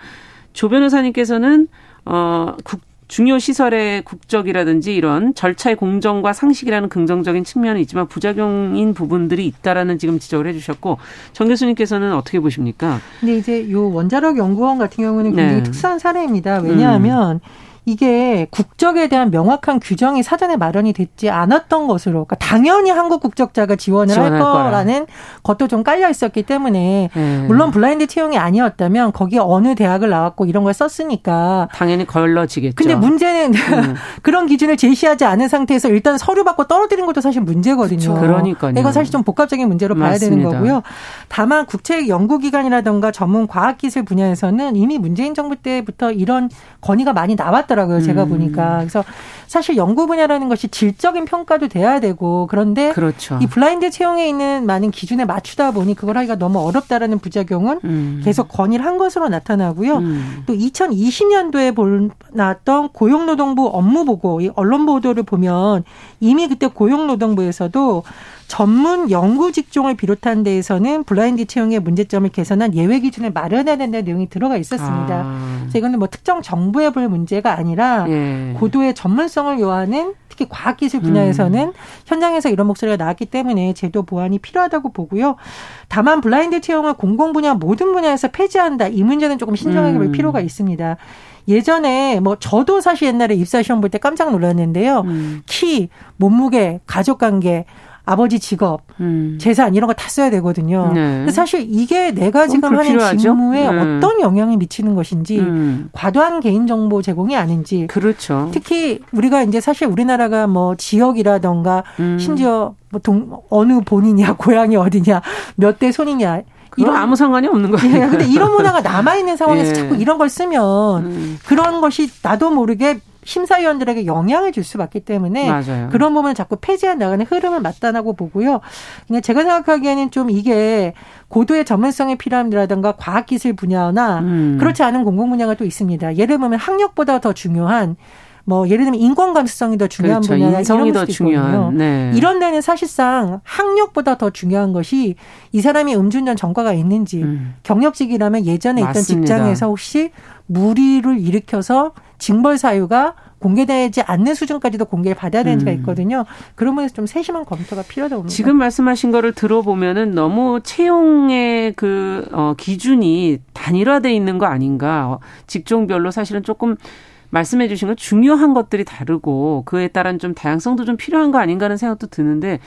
조 변호사님께서는 어 국, 중요 시설의 국적이라든지 이런 절차의 공정과 상식이라는 긍정적인 측면은 있지만 부작용인 부분들이 있다라는 지금 지적을 해주셨고 정 교수님께서는 어떻게 보십니까? 근데 이제 요 원자력 연구원 같은 경우는 굉장히 네. 특수한 사례입니다. 왜냐하면 음. 이게 국적에 대한 명확한 규정이 사전에 마련이 됐지 않았던 것으로 그러니까 당연히 한국 국적자가 지원을 할 거라는 것도 좀 깔려 있었기 때문에 네. 물론 블라인드 채용이 아니었다면 거기에 어느 대학을 나왔고 이런 걸 썼으니까 당연히 걸러지겠죠. 근데 문제는 음. (laughs) 그런 기준을 제시하지 않은 상태에서 일단 서류 받고 떨어뜨린 것도 사실 문제거든요. 그러니까요. 이건 사실 좀 복합적인 문제로 봐야 맞습니다. 되는 거고요. 다만 국책 연구기관이라든가 전문 과학기술 분야에서는 이미 문재인 정부 때부터 이런 건의가 많이 나왔다. 하더라고요. 제가 음. 보니까. 그래서 사실 연구 분야라는 것이 질적인 평가도 돼야 되고 그런데 그렇죠. 이 블라인드 채용에 있는 많은 기준에 맞추다 보니 그걸 하기가 너무 어렵다라는 부작용은 음. 계속 건의를 한 것으로 나타나고요. 음. 또 2020년도에 볼 나왔던 고용노동부 업무보고 이 언론 보도를 보면 이미 그때 고용노동부에서도 전문 연구 직종을 비롯한 데에서는 블라인드 채용의 문제점을 개선한 예외 기준을 마련해야 된다는 내용이 들어가 있었습니다. 아. 그래서 이거는 뭐 특정 정부에 볼 문제가 아니라 예. 고도의 전문성을 요하는 특히 과학기술 분야에서는 음. 현장에서 이런 목소리가 나왔기 때문에 제도 보완이 필요하다고 보고요. 다만 블라인드 채용을 공공 분야 모든 분야에서 폐지한다 이 문제는 조금 신중하게 볼 음. 필요가 있습니다. 예전에 뭐 저도 사실 옛날에 입사 시험 볼 때 깜짝 놀랐는데요. 음. 키, 몸무게, 가족 관계 아버지 직업, 음. 재산 이런 거 다 써야 되거든요. 네. 사실 이게 내가 지금 하는 직무에 네. 어떤 영향이 미치는 것인지 음. 과도한 개인 정보 제공이 아닌지. 그렇죠. 특히 우리가 이제 사실 우리나라가 뭐 지역이라던가 음. 심지어 뭐 동, 어느 본인이야, (laughs) 고향이 어디냐, 몇 대 손이냐 이런 아무 상관이 없는 거예요. 예, 근데 이런 문화가 남아 있는 상황에서 (laughs) 예. 자꾸 이런 걸 쓰면 음. 그런 것이 나도 모르게 심사위원들에게 영향을 줄 수밖에 때문에 맞아요. 그런 부분을 자꾸 폐지해 나가는 흐름을 맞다라고 보고요. 그냥 제가 생각하기에는 좀 이게 고도의 전문성이 필요함이라든가 과학기술 분야나 음. 그렇지 않은 공공 분야가 또 있습니다. 예를 들면 학력보다 더 중요한 뭐 예를 들면 인권 감수성이 더 중요한 그렇죠. 분야나 인성이 더 중요한 네. 이런 데는 사실상 학력보다 더 중요한 것이 이 사람이 음주운전 전과가 있는지 음. 경력직이라면 예전에 맞습니다. 있던 직장에서 혹시 무리를 일으켜서 징벌 사유가 공개되지 않는 수준까지도 공개를 받아야 되는 지가 음. 있거든요. 그런 면에서 좀 세심한 검토가 필요하다고 봅니다. 지금 말씀하신 거를 들어보면은 너무 채용의 그 어, 기준이 단일화돼 있는 거 아닌가. 어, 직종별로 사실은 조금 말씀해 주신 건 중요한 것들이 다르고 그에 따른 좀 다양성도 좀 필요한 거 아닌가 하는 생각도 드는데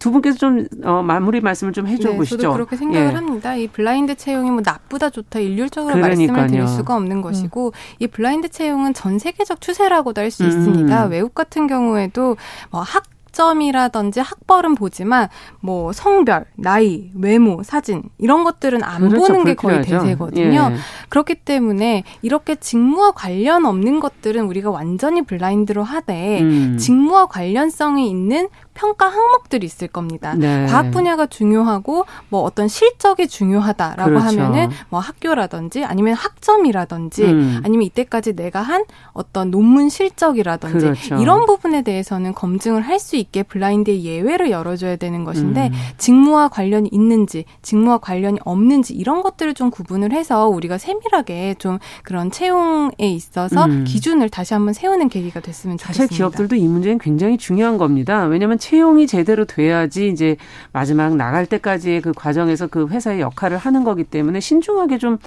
두 분께서 좀 어, 마무리 말씀을 좀 해줘 네, 보시죠. 저도 그렇게 생각을 예. 합니다. 이 블라인드 채용이 뭐 나쁘다 좋다 일률적으로 그러니까요. 말씀을 드릴 수가 없는 것이고 음. 이 블라인드 채용은 전 세계적 추세라고도 할수 음. 있습니다. 외국 같은 경우에도 뭐학 학점이라든지 학벌은 보지만 뭐 성별, 나이, 외모, 사진 이런 것들은 안 그렇죠, 보는 게 거의 대세거든요. 예. 그렇기 때문에 이렇게 직무와 관련 없는 것들은 우리가 완전히 블라인드로 하되 음. 직무와 관련성이 있는 평가 항목들이 있을 겁니다. 네. 과학 분야가 중요하고 뭐 어떤 실적이 중요하다라고 그렇죠. 하면은 뭐 학교라든지 아니면 학점이라든지 음. 아니면 이때까지 내가 한 어떤 논문 실적이라든지 그렇죠. 이런 부분에 대해서는 검증을 할 수 있게 블라인드의 예외를 열어줘야 되는 것인데 음. 직무와 관련이 있는지 직무와 관련이 없는지 이런 것들을 좀 구분을 해서 우리가 세밀하게 좀 그런 채용에 있어서 음. 기준을 다시 한번 세우는 계기가 됐으면 좋겠습니다. 사실 기업들도 이 문제는 굉장히 중요한 겁니다. 왜냐하면 채용이 제대로 돼야지 이제 마지막 나갈 때까지의 그 과정에서 그 회사의 역할을 하는 거기 때문에 신중하게 좀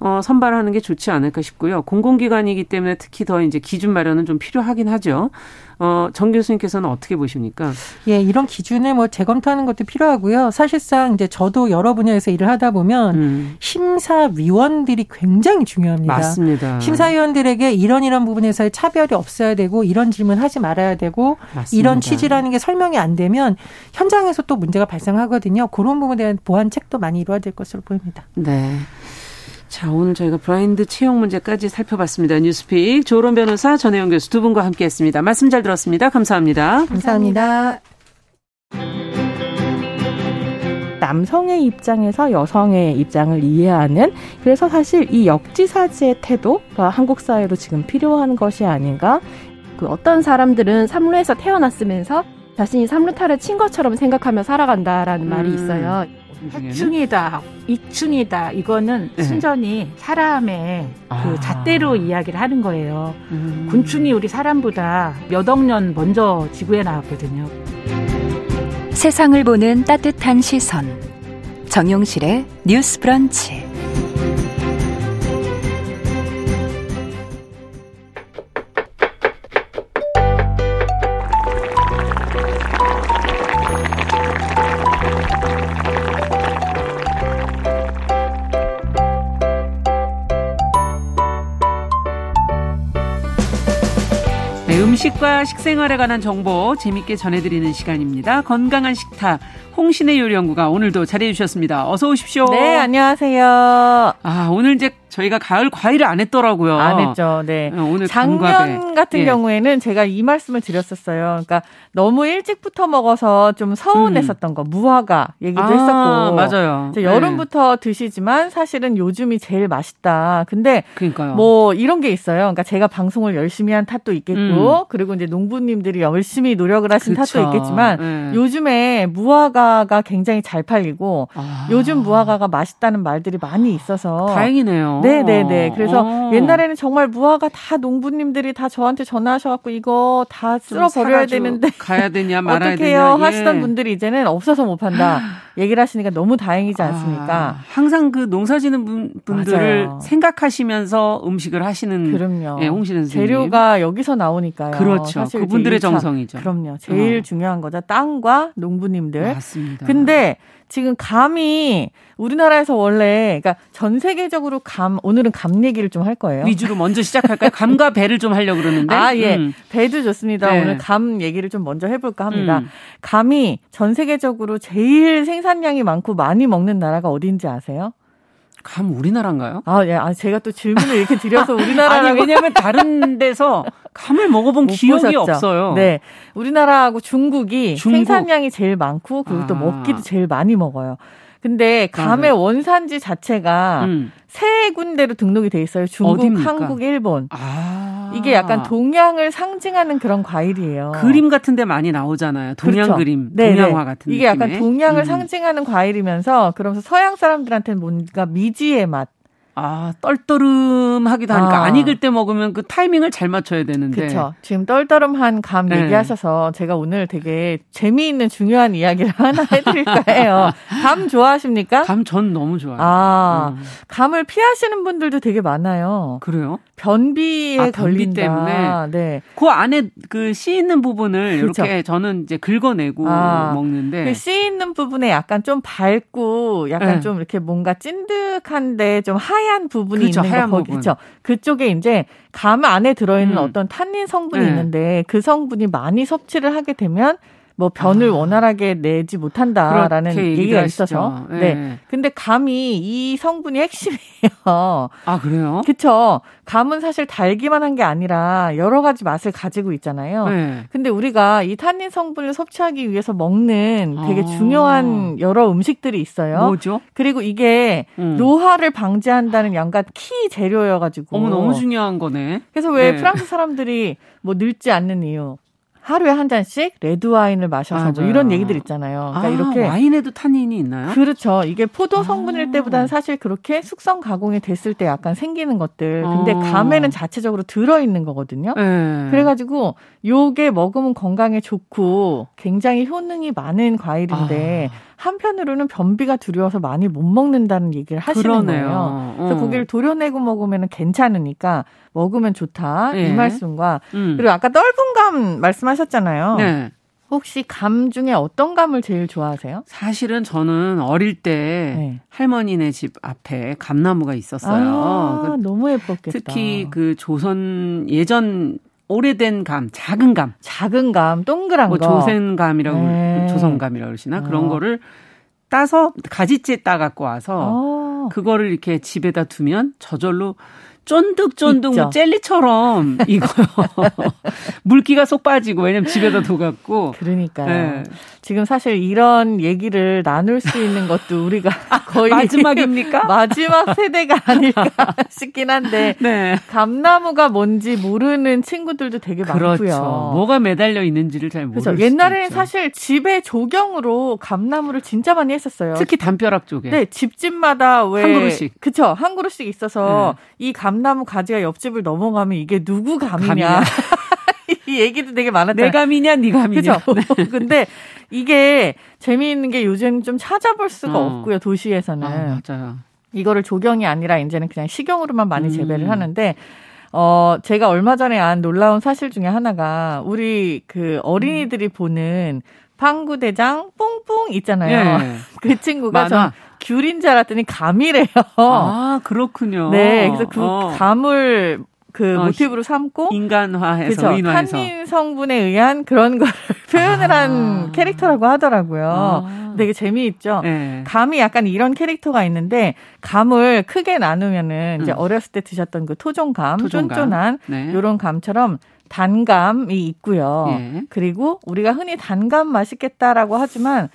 어, 선발하는 게 좋지 않을까 싶고요. 공공기관이기 때문에 특히 더 이제 기준 마련은 좀 필요하긴 하죠. 어, 정 교수님께서는 어떻게 보십니까? 예, 이런 기준을 뭐 재검토하는 것도 필요하고요. 사실상 이제 저도 여러 분야에서 일을 하다 보면 음. 심사위원들이 굉장히 중요합니다. 맞습니다. 심사위원들에게 이런 이런 부분에서의 차별이 없어야 되고 이런 질문 하지 말아야 되고 맞습니다. 이런 취지라는 게 설명이 안 되면 현장에서 또 문제가 발생하거든요. 그런 부분에 대한 보완책도 많이 이루어질 것으로 보입니다. 네. 자, 오늘 저희가 브라인드 채용 문제까지 살펴봤습니다. 뉴스픽 조론 변호사 전혜영 교수 두 분과 함께했습니다. 말씀 잘 들었습니다. 감사합니다. 감사합니다. 남성의 입장에서 여성의 입장을 이해하는 그래서 사실 이 역지사지의 태도가 한국 사회로 지금 필요한 것이 아닌가. 그 어떤 사람들은 삼루에서 태어났으면서 자신이 삼루타를 친 것처럼 생각하며 살아간다라는 음. 말이 있어요. 하층이다, 이층이다 이거는 네. 순전히 사람의 아. 그 잣대로 이야기를 하는 거예요. 음. 곤충이 우리 사람보다 몇 억 년 먼저 지구에 나왔거든요. 세상을 보는 따뜻한 시선. 정용실의 뉴스 브런치. 음식과 식생활에 관한 정보 재밌게 전해드리는 시간입니다. 건강한 식탁 홍신의 요리연구가 오늘도 자리해 주셨습니다. 어서 오십시오. 네, 안녕하세요. 아, 오늘 이제 저희가 가을 과일을 안 했더라고요. 안 했죠. 네. 어, 오늘 작년 감각에. 같은 예. 경우에는 제가 이 말씀을 드렸었어요. 그러니까 너무 일찍부터 먹어서 좀 서운했었던 음. 거 무화과 얘기도 아, 했었고 맞아요. 여름부터 네. 드시지만 사실은 요즘이 제일 맛있다. 근데 그러니까요. 뭐 이런 게 있어요. 그러니까 제가 방송을 열심히 한 탓도 있겠고 음. 그리고 이제 농부님들이 열심히 노력을 하신 그쵸. 탓도 있겠지만 네. 요즘에 무화과가 굉장히 잘 팔리고 아. 요즘 무화과가 맛있다는 말들이 많이 있어서 다행이네요. 네 네 네. 그래서 어. 옛날에는 정말 무화과 다 농부님들이 다 저한테 전화하셔갖고 이거 다 쓸어 버려야 되는데 가야 되냐 (laughs) 말아야 어떻게 해요 예. 하시던 분들이 이제는 없어서 못 판다 얘기를 하시니까 너무 다행이지 않습니까? 아, 항상 그 농사지는 분, 분들을 맞아요. 생각하시면서 음식을 하시는 그럼요. 예, 홍신은 재료가 여기서 나오니까요. 그렇죠. 그분들의 정성이죠. 그럼요. 제일 어. 중요한 거죠. 땅과 농부님들. 맞습니다. 근데 지금 감이 우리나라에서 원래 그러니까 전 세계적으로 감 오늘은 감 얘기를 좀 할 거예요. 위주로 먼저 시작할까요? 감과 배를 좀 하려고 그러는데. 아, 예. 음. 배도 좋습니다. 네. 오늘 감 얘기를 좀 먼저 해 볼까 합니다. 음. 감이 전 세계적으로 제일 생산량이 많고 많이 먹는 나라가 어딘지 아세요? 감 우리나라인가요? 아, 예. 아, 제가 또 질문을 이렇게 드려서 우리나라 (laughs) 아니, 왜냐면 다른 데서 감을 먹어본 기억이 보셨죠? 없어요. 네. 우리나라하고 중국이 중국. 생산량이 제일 많고 그리고 아. 또 먹기도 제일 많이 먹어요. 근데 감의 아, 네. 원산지 자체가 음. 세 군데로 등록이 돼 있어요. 중국, 어딥니까? 한국, 일본. 아. 이게 약간 동양을 상징하는 그런 과일이에요. 그림 같은 데 많이 나오잖아요. 동양 그렇죠. 그림, 네, 동양화 같은 이게 느낌의. 약간 동양을 음. 상징하는 과일이면서 그러면서 서양 사람들한테는 뭔가 미지의 맛 아, 떨떠름하기도 하니까 아. 안 익을 때 먹으면 그 타이밍을 잘 맞춰야 되는데. 그렇죠. 지금 떨떠름한 감 네. 얘기하셔서 제가 오늘 되게 재미있는 중요한 이야기를 (laughs) 하나 해드릴까 해요. 감 좋아하십니까? 감 전 너무 좋아요. 아, 음. 감을 피하시는 분들도 되게 많아요. 그래요? 변비에 아, 변비 걸린다. 때문에. 네. 그 안에 그 씨 있는 부분을 그렇죠. 이렇게 저는 이제 긁어내고 아, 먹는데. 그 씨 있는 부분에 약간 좀 밝고 약간 네. 좀 이렇게 뭔가 찐득한데 좀 하얀 부분이 그렇죠, 있는 하얀 거 부분. 그렇죠. 그쪽에 이제 감 안에 들어있는 음. 어떤 탄닌 성분이 네. 있는데 그 성분이 많이 섭취를 하게 되면 뭐 변을 아. 원활하게 내지 못한다라는 얘기가 있어서. 네. 네. 근데 감이 이 성분이 핵심이에요. 아, 그래요? 그쵸. 감은 사실 달기만 한 게 아니라 여러 가지 맛을 가지고 있잖아요. 네. 근데 우리가 이 탄닌 성분을 섭취하기 위해서 먹는 되게 아. 중요한 여러 음식들이 있어요. 뭐죠? 그리고 이게 음. 노화를 방지한다는 양가 키 재료여가지고. 어머, 너무 중요한 거네. 그래서 왜 네. 프랑스 사람들이 뭐 늙지 않는 이유. 하루에 한 잔씩 레드 와인을 마셔서 뭐 이런 얘기들 있잖아요. 그러니까 아, 이렇게 와인에도 타닌이 있나요? 그렇죠. 이게 포도 성분일 아. 때보다는 사실 그렇게 숙성 가공이 됐을 때 약간 생기는 것들. 근데 아. 감에는 자체적으로 들어 있는 거거든요. 네. 그래가지고 요게 먹으면 건강에 좋고 굉장히 효능이 많은 과일인데. 아. 한편으로는 변비가 두려워서 많이 못 먹는다는 얘기를 하시는 그러네요. 거예요. 그래서 어. 고기를 도려내고 먹으면 괜찮으니까 먹으면 좋다 네. 이 예. 말씀과 음. 그리고 아까 떫은 감 말씀하셨잖아요. 네. 혹시 감 중에 어떤 감을 제일 좋아하세요? 사실은 저는 어릴 때 네. 할머니네 집 앞에 감나무가 있었어요. 아, 그, 너무 예뻤겠다. 특히 그 조선 예전 오래된 감, 작은 감. 작은 감, 동그란 뭐 거. 조센감이라고, 네. 조선감이라고 그러시나? 그런 어. 거를 따서 가지째 따 갖고 와서 어. 그거를 이렇게 집에다 두면 저절로 쫀득쫀득 뭐 젤리처럼 (laughs) 이거요. 물기가 쏙 빠지고 왜냐면 집에다 둬갖고. 그러니까요. 네. 지금 사실 이런 얘기를 나눌 수 있는 것도 우리가 (laughs) 거의 마지막입니까? 마지막 세대가 아닐까 (laughs) 싶긴 한데 네. 감나무가 뭔지 모르는 친구들도 되게 그렇죠. 많고요. 뭐가 매달려 있는지를 잘 모르죠. 그렇죠. 옛날에는 사실 집에 조경으로 감나무를 진짜 많이 했었어요. 특히 담벼락 쪽에. 네, 집집마다 왜 한 그루씩. 그쵸 한 그루씩 있어서 네. 이 감 나무 가지가 옆집을 넘어가면 이게 누구 감이냐. (laughs) 이 얘기도 되게 많았잖아요. 내 감이냐, 네 감이냐. 그죠? 네. (laughs) 근데 이게 재미있는 게 요즘 좀 찾아볼 수가 어. 없고요, 도시에서는. 아, 맞아요. 이거를 조경이 아니라 이제는 그냥 식용으로만 많이 음. 재배를 하는데, 어, 제가 얼마 전에 안 놀라운 사실 중에 하나가, 우리 그 어린이들이 음. 보는 방구대장 뽕뽕 있잖아요. 예. (laughs) 그 친구가 전 귤인 줄 알았더니 감이래요. 아, 그렇군요. 네. 그래서 그 어. 감을 그 어, 모티브로 삼고 인간화해서 그쵸? 인화해서 탄닌 성분에 의한 그런 걸 (laughs) 표현을 아. 한 캐릭터라고 하더라고요. 아. 되게 재미있죠. 네. 감이 약간 이런 캐릭터가 있는데 감을 크게 나누면은 음. 이제 어렸을 때 드셨던 그 토종감, 토종감. 쫀쫀한 네. 요런 감처럼 단감이 있고요. 예. 그리고 우리가 흔히 단감 맛있겠다라고 하지만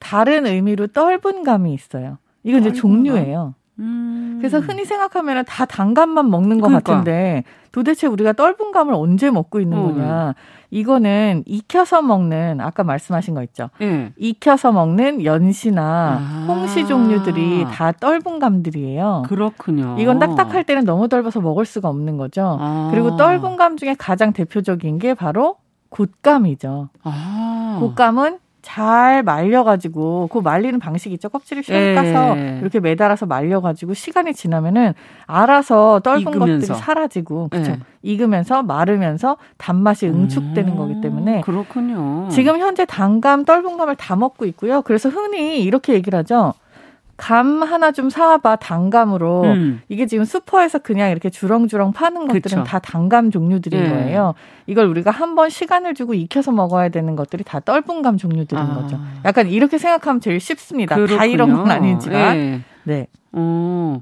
다른 의미로 떫은 감이 있어요. 이건 이제 종류예요. 음. 그래서 흔히 생각하면 다 단감만 먹는 것 그러니까. 같은데 도대체 우리가 떫은 감을 언제 먹고 있는 음. 거냐. 이거는 익혀서 먹는 아까 말씀하신 거 있죠. 음. 익혀서 먹는 연시나 아. 홍시 종류들이 다 떫은 감들이에요. 그렇군요. 이건 딱딱할 때는 너무 떫어서 먹을 수가 없는 거죠. 아. 그리고 떫은 감 중에 가장 대표적인 게 바로 곶감이죠. 아. 곶감은 잘 말려가지고 그 말리는 방식 있죠. 껍질을 슉 예. 까서 이렇게 매달아서 말려가지고 시간이 지나면은 알아서 떫은 익으면서. 것들이 사라지고 그렇죠. 예. 익으면서 마르면서 단맛이 응축되는 음, 거기 때문에 그렇군요. 지금 현재 단감 떫은 감을 다 먹고 있고요. 그래서 흔히 이렇게 얘기를 하죠. 감 하나 좀 사와봐 단감으로 음. 이게 지금 슈퍼에서 그냥 이렇게 주렁주렁 파는 것들은 그쵸. 다 단감 종류들인 네. 거예요. 이걸 우리가 한 번 시간을 주고 익혀서 먹어야 되는 것들이 다 떫은 감 종류들인 아. 거죠. 약간 이렇게 생각하면 제일 쉽습니다. 그렇군요. 다 이런 건 아니지만 네. 네. 어.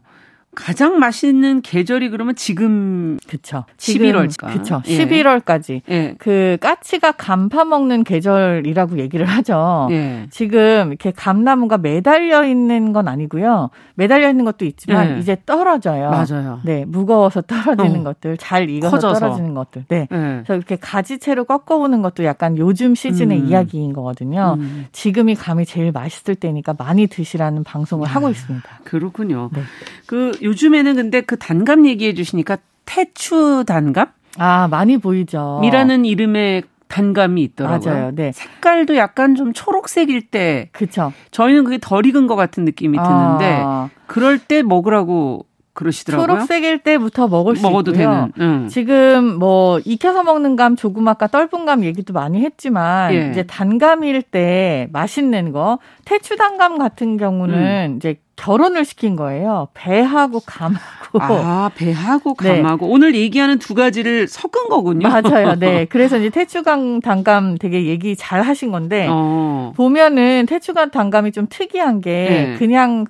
가장 맛있는 계절이 그러면 지금 그쵸. 11월 그쵸. 예. 11월까지 예. 그 까치가 감 파 먹는 계절이라고 얘기를 하죠. 예. 지금 이렇게 감나무가 매달려 있는 건 아니고요. 매달려 있는 것도 있지만 예. 이제 떨어져요. 맞아요. 네, 무거워서 떨어지는 어. 것들, 잘 익어서 커져서. 떨어지는 것들. 네. 예. 그래서 이렇게 가지채로 꺾어오는 것도 약간 요즘 시즌의 음. 이야기인 거거든요. 음. 지금이 감이 제일 맛있을 때니까 많이 드시라는 방송을 아, 하고 있습니다. 그렇군요. 네. 그 요즘에는 근데 그 단감 얘기해 주시니까 태추 단감? 아, 많이 보이죠. 미라는 이름의 단감이 있더라고요. 맞아요. 네. 색깔도 약간 좀 초록색일 때. 그쵸. 저희는 그게 덜 익은 것 같은 느낌이 드는데, 아. 그럴 때 먹으라고 그러시더라고요. 초록색일 때부터 먹을 수 먹어도 있고요. 되는. 응. 지금 뭐 익혀서 먹는 감, 조그맣까 떫은 감 얘기도 많이 했지만 예. 이제 단감일 때 맛있는 거 태추 단감 같은 경우는 음. 이제 결혼을 시킨 거예요. 배하고 감하고. 아, 배하고 네. 감하고. 네. 오늘 얘기하는 두 가지를 섞은 거군요. 맞아요. 네. (laughs) 그래서 이제 태추강 단감 되게 얘기 잘 하신 건데, 어. 보면은 태추강 단감이 좀 특이한 게, 네. 그냥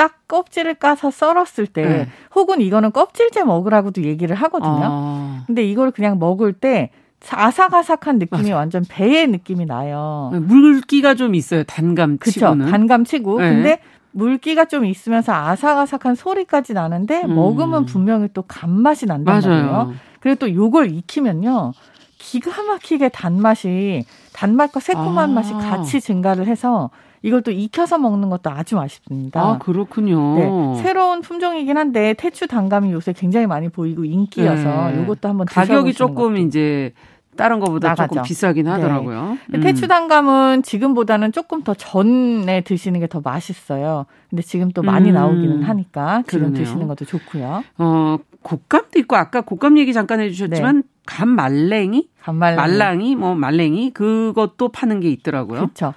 딱 껍질을 까서 썰었을 때 네. 혹은 이거는 껍질째 먹으라고도 얘기를 하거든요. 아. 근데 이걸 그냥 먹을 때 아삭아삭한 느낌이 맞아. 완전 배의 느낌이 나요. 네, 물기가 좀 있어요. 단감 치고는. 그쵸? 단감 치고. 네. 근데 물기가 좀 있으면서 아삭아삭한 소리까지 나는데 음. 먹으면 분명히 또 간맛이 난단 맞아요. 말이에요. 그리고 또 요걸 익히면요. 기가 막히게 단맛이 단맛과 새콤한 아. 맛이 같이 증가를 해서 이걸 또 익혀서 먹는 것도 아주 맛있습니다. 아, 그렇군요. 네, 새로운 품종이긴 한데 태추 단감이 요새 굉장히 많이 보이고 인기여서 네. 이것도 한번 가격이 조금 것도. 이제 다른 거보다 나가죠. 조금 비싸긴 네. 하더라고요. 네. 음. 태추 단감은 지금보다는 조금 더 전에 드시는 게 더 맛있어요. 근데 지금 또 많이 음. 나오기는 하니까 지금 그러네요. 드시는 것도 좋고요. 어, 곶감도 있고 아까 곶감 얘기 잠깐 해주셨지만 네. 감 말랭이, 감말랭이, 말랑이, 뭐 말랭이 그것도 파는 게 있더라고요. 그렇죠.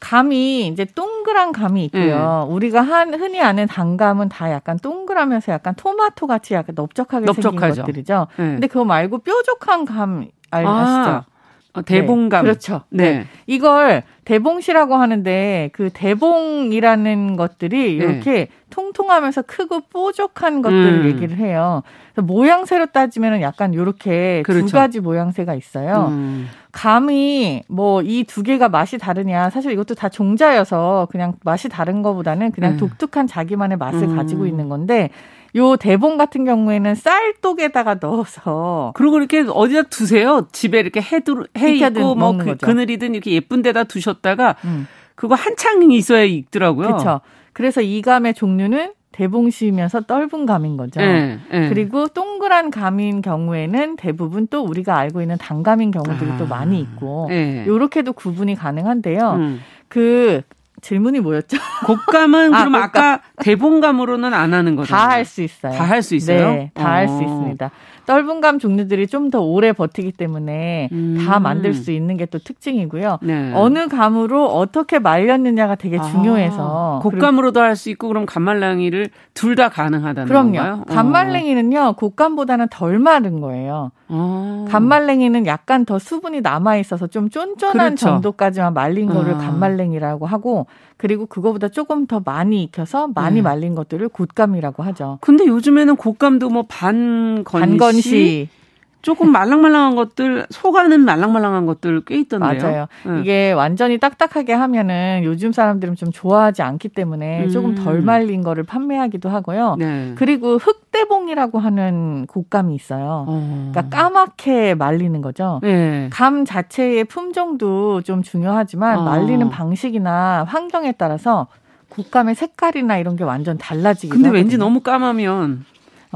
감이 이제 동그란 감이 있고요. 음. 우리가 한 흔히 아는 단감은 다 약간 동그라면서 약간 토마토 같이 약간 넓적하게 넓적하죠. 생긴 것들이죠. 음. 근데 그거 말고 뾰족한 감 알, 아. 시죠 어, 대봉감. 네, 그렇죠. 네. 네. 이걸 대봉시라고 하는데 그 대봉이라는 것들이 네. 이렇게 네. 통통하면서 크고 뾰족한 것들을 음. 얘기를 해요. 모양새로 따지면 약간 이렇게 그렇죠. 두 가지 모양새가 있어요. 음. 감이 뭐 이 두 개가 맛이 다르냐 사실 이것도 다 종자여서 그냥 맛이 다른 거보다는 그냥 음. 독특한 자기만의 맛을 음. 가지고 있는 건데 요 대봉 같은 경우에는 쌀독에다가 넣어서 그리고 이렇게 어디다 두세요? 집에 이렇게 해두 해 있고 뭐 그, 그늘이든 이렇게 예쁜 데다 두셨다가 음. 그거 한창 있어야 익더라고요. 그렇죠. 그래서 이 감의 종류는 대봉시면서 떫은 감인 거죠. 네, 네. 그리고 동그란 감인 경우에는 대부분 또 우리가 알고 있는 단감인 경우들이 아, 또 많이 있고 네. 요렇게도 구분이 가능한데요. 음. 그 질문이 뭐였죠? (laughs) 곶감은 아, 그럼 아까 대봉감으로는 안 하는 거죠? 다 할 수 있어요. 다 할 수 있어요? 네, 다 할 수 있습니다. 떫은 감 종류들이 좀 더 오래 버티기 때문에 음. 다 만들 수 있는 게 또 특징이고요. 네. 어느 감으로 어떻게 말렸느냐가 되게 아, 중요해서 아, 곶감으로도 할 수 있고 그럼 감말랭이를 둘 다 가능하다는 그럼요. 건가요? 감말랭이는요 곶감보다는 덜 마른 거예요. 아. 감말랭이는 약간 더 수분이 남아 있어서 좀 쫀쫀한 그렇죠. 정도까지만 말린 거를 아. 감말랭이라고 하고 그리고 그거보다 조금 더 많이 익혀서 많이 네. 말린 것들을 곶감이라고 하죠. 근데 요즘에는 곶감도 뭐 반건시, 반건시 조금 말랑말랑한 것들 속안은 말랑말랑한 것들 꽤 있던데요. 맞아요. 네. 이게 완전히 딱딱하게 하면은 요즘 사람들은 좀 좋아하지 않기 때문에 음. 조금 덜 말린 거를 판매하기도 하고요. 네. 그리고 흑대봉이라고 하는 곶감이 있어요. 어. 그러니까 까맣게 말리는 거죠. 네. 감 자체의 품종도 좀 중요하지만 어. 말리는 방식이나 환경에 따라서 곶감의 색깔이나 이런 게 완전 달라지기도 근데 왠지 너무 까마면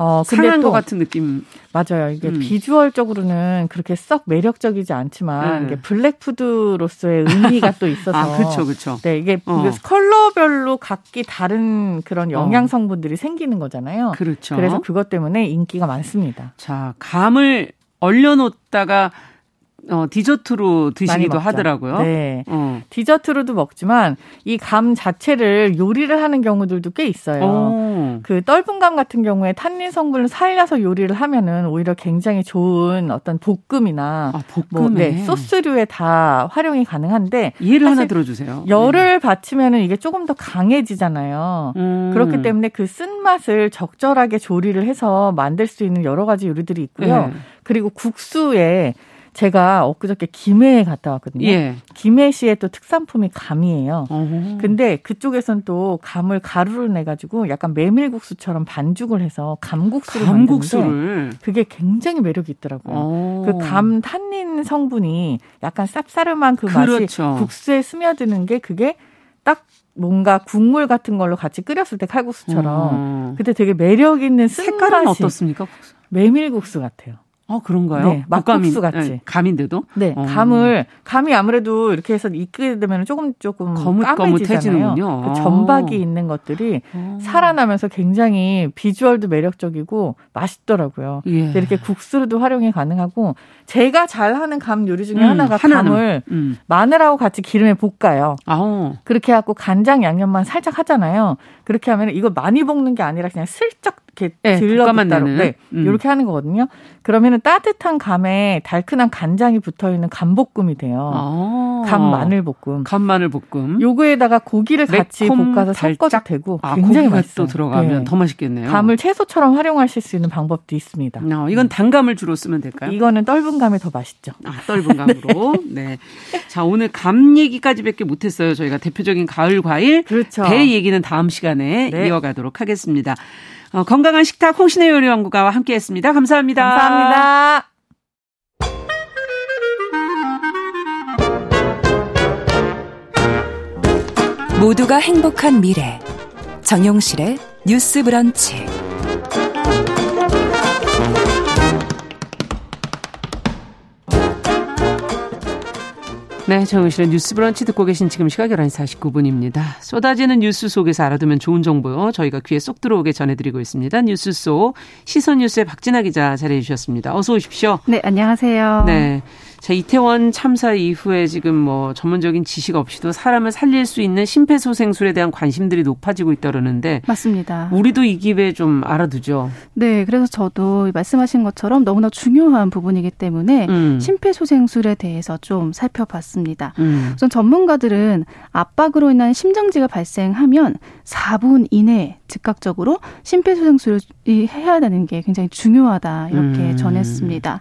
어, 근데 상한 것 같은 느낌. 맞아요. 이게 음. 비주얼적으로는 그렇게 썩 매력적이지 않지만 네. 이게 블랙푸드로서의 의미가 또 있어서. 아, 그렇죠, 그렇죠. 네, 이게 어. 컬러별로 각기 다른 그런 영양 어. 성분들이 어. 생기는 거잖아요. 그렇죠. 그래서 그것 때문에 인기가 많습니다. 자, 감을 얼려놓다가 어, 디저트로 드시기도 하더라고요. 네. 어. 디저트로도 먹지만 이 감 자체를 요리를 하는 경우들도 꽤 있어요. 오. 그 떫은 감 같은 경우에 탄닌 성분을 살려서 요리를 하면은 오히려 굉장히 좋은 어떤 볶음이나 아, 뭐, 네, 소스류에 다 활용이 가능한데 예를 하나 들어주세요. 열을 네. 받치면은 이게 조금 더 강해지잖아요. 음. 그렇기 때문에 그 쓴맛을 적절하게 조리를 해서 만들 수 있는 여러 가지 요리들이 있고요. 네. 그리고 국수에 제가 엊그저께 김해에 갔다 왔거든요. 예. 김해시의 또 특산품이 감이에요. 어허. 근데 그쪽에선 또 감을 가루를 내 가지고 약간 메밀국수처럼 반죽을 해서 감국수를 감국수를 만드는데 그게 굉장히 매력이 있더라고요. 어. 그감 탄닌 성분이 약간 쌉싸름한 그 그렇죠. 맛이 국수에 스며드는 게 그게 딱 뭔가 국물 같은 걸로 같이 끓였을 때 칼국수처럼 어. 그때 되게 매력 있는 색깔은 어떻습니까? 메밀국수 같아요. 어 그런가요? 네, 막국수 같이 네, 감인데도. 네, 어. 감을 감이 아무래도 이렇게 해서 익게 되면 조금 조금 까매지잖아요. 그 점박이 있는 것들이 어. 살아나면서 굉장히 비주얼도 매력적이고 맛있더라고요. 예. 이렇게 국수로도 활용이 가능하고 제가 잘하는 감 요리 중에 음, 하나가 하나는, 감을 음. 마늘하고 같이 기름에 볶아요. 아오. 그렇게 해갖고 간장 양념만 살짝 하잖아요. 그렇게 하면 이거 많이 볶는 게 아니라 그냥 슬쩍 이렇게 네, 들러붙다로 네, 음. 이렇게 하는 거거든요. 그러면은 따뜻한 감에 달큰한 간장이 붙어 있는 감볶음이 돼요. 아. 감 마늘 볶음. 감 마늘 볶음. 요거에다가 고기를 같이 볶아서 섞어도 되고 아, 굉장히 맛있어 들어가면 네. 더 맛있겠네요. 감을 채소처럼 활용하실 수 있는 방법도 있습니다. 어, 이건 단감을 주로 쓰면 될까요? 이거는 떫은 감이 더 맛있죠. 아, 떫은 감으로. (laughs) 네. 네. 자, 오늘 감 얘기까지밖에 못 했어요. 저희가 대표적인 가을 과일 그렇죠. 배 얘기는 다음 시간에 네. 이어가도록 하겠습니다. 어, 건강한 식탁 홍신의 요리 연구가와 함께했습니다. 감사합니다. 감사합니다. 모두가 행복한 미래 정용실의 뉴스 브런치 네, 정은실의 뉴스 브런치 듣고 계신 지금 시각 11시 49분입니다. 쏟아지는 뉴스 속에서 알아두면 좋은 정보요. 저희가 귀에 쏙 들어오게 전해드리고 있습니다. 뉴스 속 시선 뉴스의 박진아 기자 자리해 주셨습니다. 어서 오십시오. 네, 안녕하세요. 네. 자, 이태원 참사 이후에 지금 뭐 전문적인 지식 없이도 사람을 살릴 수 있는 심폐소생술에 대한 관심들이 높아지고 있다 그러는데 맞습니다. 우리도 이 기회에 좀 알아두죠. 네, 그래서 저도 말씀하신 것처럼 너무나 중요한 부분이기 때문에 음. 심폐소생술에 대해서 좀 살펴봤습니다. 음. 우선 전문가들은 압박으로 인한 심정지가 발생하면 4분 이내 즉각적으로 심폐소생술을 해야 되는 게 굉장히 중요하다 이렇게 음. 전했습니다.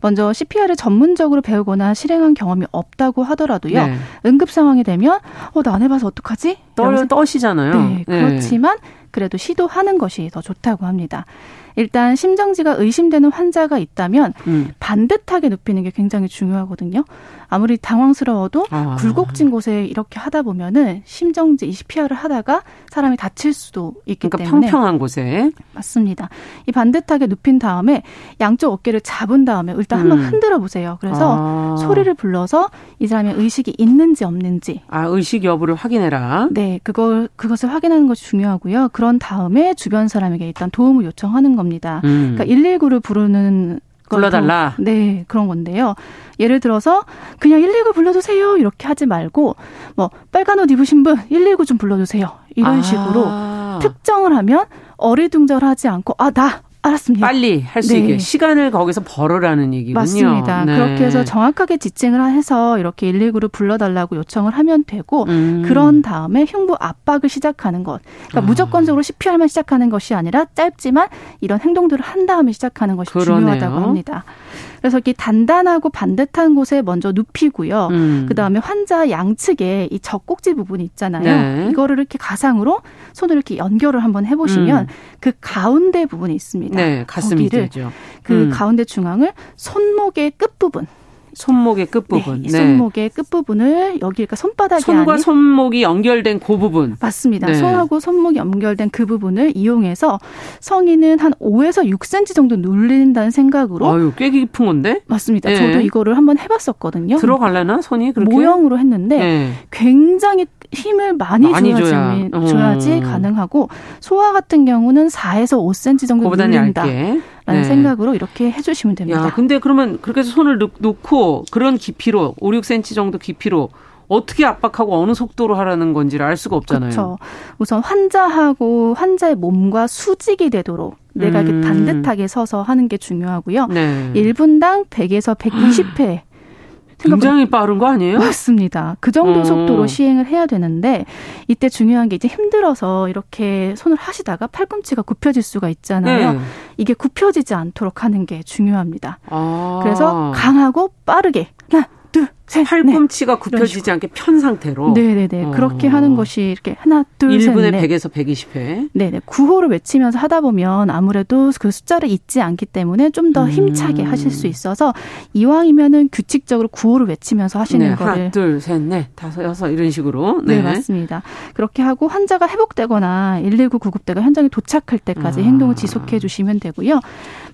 먼저 CPR을 전문적으로 배우거나 실행한 경험이 없다고 하더라도요. 네. 응급 상황이 되면 어, 나 안 해봐서 어떡하지? 떠, 떠시잖아요. 네, 네. 그렇지만 그래도 시도하는 것이 더 좋다고 합니다. 일단 심정지가 의심되는 환자가 있다면 음. 반듯하게 눕히는 게 굉장히 중요하거든요. 아무리 당황스러워도 아. 굴곡진 곳에 이렇게 하다 보면은 심정지 CPR을 하다가 사람이 다칠 수도 있기 그러니까 때문에 평평한 곳에 맞습니다. 이 반듯하게 눕힌 다음에 양쪽 어깨를 잡은 다음에 일단 한번 음. 흔들어 보세요. 그래서 아. 소리를 불러서 이 사람의 의식이 있는지 없는지 아 의식 여부를 확인해라. 네, 그걸 그것을 확인하는 것이 중요하고요. 그런 다음에 주변 사람에게 일단 도움을 요청하는 겁니다. 음. 그러니까 119를 부르는 불러달라. 네, 그런 건데요. 예를 들어서 그냥 119 불러주세요 이렇게 하지 말고 뭐 빨간 옷 입으신 분 119 좀 불러주세요 이런 아. 식으로 특정을 하면 어리둥절하지 않고 아 나 알았습니다. 빨리 할수 네. 있게 시간을 거기서 벌으라는 얘기군요. 맞습니다. 네. 그렇게 해서 정확하게 지칭을 해서 이렇게 119를 불러달라고 요청을 하면 되고 음. 그런 다음에 흉부 압박을 시작하는 것. 그러니까 아. 무조건적으로 CPR만 시작하는 것이 아니라 짧지만 이런 행동들을 한 다음에 시작하는 것이 그러네요. 중요하다고 합니다. 그래서 이렇게 단단하고 반듯한 곳에 먼저 눕히고요. 음. 그다음에 환자 양측에 이 젖꼭지 부분이 있잖아요. 네. 이거를 이렇게 가상으로 손을 이렇게 연결을 한번 해보시면 음. 그 가운데 부분이 있습니다. 네, 가슴이 되죠. 그 음. 가운데 중앙을 손목의 끝 부분 손목의 끝부분. 네, 네. 손목의 끝부분을 여기 그러니까 손바닥이 손과 아닌 손목이 연결된 그 부분. 맞습니다. 네. 손하고 손목이 연결된 그 부분을 이용해서 성인은 한 5에서 6cm 정도 눌린다는 생각으로 아유, 꽤 깊은 건데? 맞습니다. 네. 저도 이거를 한번 해 봤었거든요. 들어갈래나? 손이 그렇게 모형으로 했는데 네. 굉장히 힘을 많이, 많이 줘야지, 줘야. 줘야지 어. 가능하고 소아 같은 경우는 4에서 5cm 정도. 얇게. 라는 네. 생각으로 이렇게 해주시면 됩니다. 야, 근데 그러면 그렇게 해서 손을 놓고 그런 깊이로 5, 6cm 정도 깊이로 어떻게 압박하고 어느 속도로 하라는 건지를 알 수가 없잖아요. 그렇죠. 우선 환자하고 환자의 몸과 수직이 되도록 내가 음. 이렇게 반듯하게 서서 하는 게 중요하고요. 네. 1분당 100에서 120회 굉장히 빠른 거 아니에요? 맞습니다. 그 정도 어. 속도로 시행을 해야 되는데 이때 중요한 게 이제 힘들어서 이렇게 손을 하시다가 팔꿈치가 굽혀질 수가 있잖아요. 네. 이게 굽혀지지 않도록 하는 게 중요합니다. 아. 그래서 강하고 빠르게 하나 둘, 셋, 팔꿈치가 네. 굽혀지지 않게 편 상태로. 네네네. 어. 그렇게 하는 것이 이렇게 하나, 둘, 1분에 셋, 100에서 120회. 네네. 구호를 외치면서 하다 보면 아무래도 그 숫자를 잊지 않기 때문에 좀 더 힘차게 음. 하실 수 있어서 이왕이면은 규칙적으로 구호를 외치면서 하시는 네, 거를. 하나, 둘, 셋, 넷, 다섯, 여섯 이런 식으로. 네. 네 맞습니다. 그렇게 하고 환자가 회복되거나 119 구급대가 현장에 도착할 때까지 아. 행동을 지속해 주시면 되고요.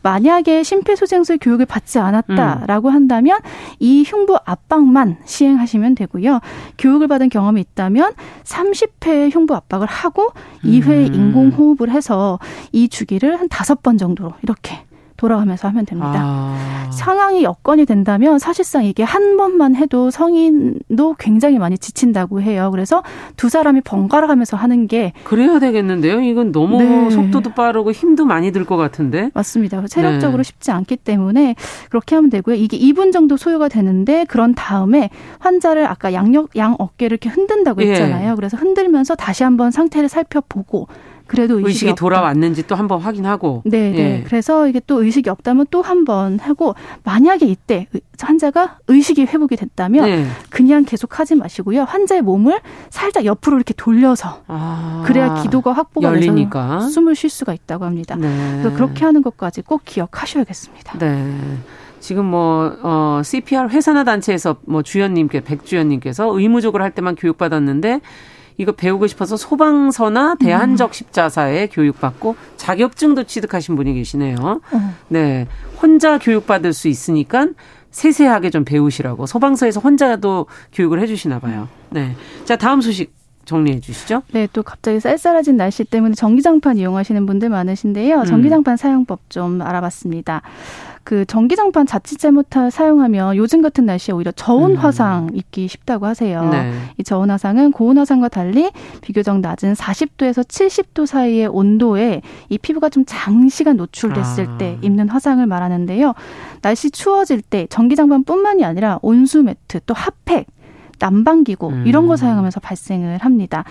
만약에 심폐소생술 교육을 받지 않았다라고 음. 한다면 이 흉부 압박 만 시행하시면 되고요. 교육을 받은 경험이 있다면 30회 흉부 압박을 하고 2회 음. 인공호흡을 해서 이 주기를 한 다섯 번 정도로 이렇게 돌아가면서 하면 됩니다. 아. 상황이 여건이 된다면 사실상 이게 한 번만 해도 성인도 굉장히 많이 지친다고 해요. 그래서 두 사람이 번갈아 가면서 하는 게 그래야 되겠는데요. 이건 너무 네. 속도도 빠르고 힘도 많이 들 것 같은데. 맞습니다. 체력적으로 네. 쉽지 않기 때문에 그렇게 하면 되고요. 이게 2분 정도 소요가 되는데 그런 다음에 환자를 아까 양력 양 어깨를 이렇게 흔든다고 예. 했잖아요. 예. 그래서 흔들면서 다시 한번 상태를 살펴보고 그래도 의식이, 의식이 돌아왔는지 또 한번 확인하고. 네, 네. 예. 그래서 이게 또 의식이 없다면 또 한 번 하고 만약에 이때 환자가 의식이 회복이 됐다면 네. 그냥 계속 하지 마시고요. 환자의 몸을 살짝 옆으로 이렇게 돌려서 아, 그래야 기도가 확보가 열리니까. 돼서 숨을 쉴 수가 있다고 합니다. 네. 그래서 그렇게 하는 것까지 꼭 기억하셔야겠습니다. 네. 지금 뭐, 어, CPR 회사나 단체에서 뭐 주연님께, 백주연님께서 의무적으로 할 때만 교육받았는데 이거 배우고 싶어서 소방서나 대한적 음. 십자사에 교육받고 자격증도 취득하신 분이 계시네요. 어. 네. 혼자 교육받을 수 있으니까 세세하게 좀 배우시라고 소방서에서 혼자도 교육을 해 주시나 봐요. 네. 자, 다음 소식 정리해 주시죠. 네, 또 갑자기 쌀쌀해진 날씨 때문에 전기장판 이용하시는 분들 많으신데요. 음. 전기장판 음. 사용법 좀 알아봤습니다. 그 전기장판 자칫 잘못 사용하면 요즘 같은 날씨에 오히려 저온 음. 화상 입기 쉽다고 하세요. 네. 이 저온 화상은 고온 화상과 달리 비교적 낮은 40도에서 70도 사이의 온도에 이 피부가 좀 장시간 노출됐을 아. 때 입는 화상을 말하는데요. 날씨 추워질 때 전기장판뿐만이 아니라 온수 매트 또 핫팩 난방기구 음. 이런 거 사용하면서 발생을 합니다.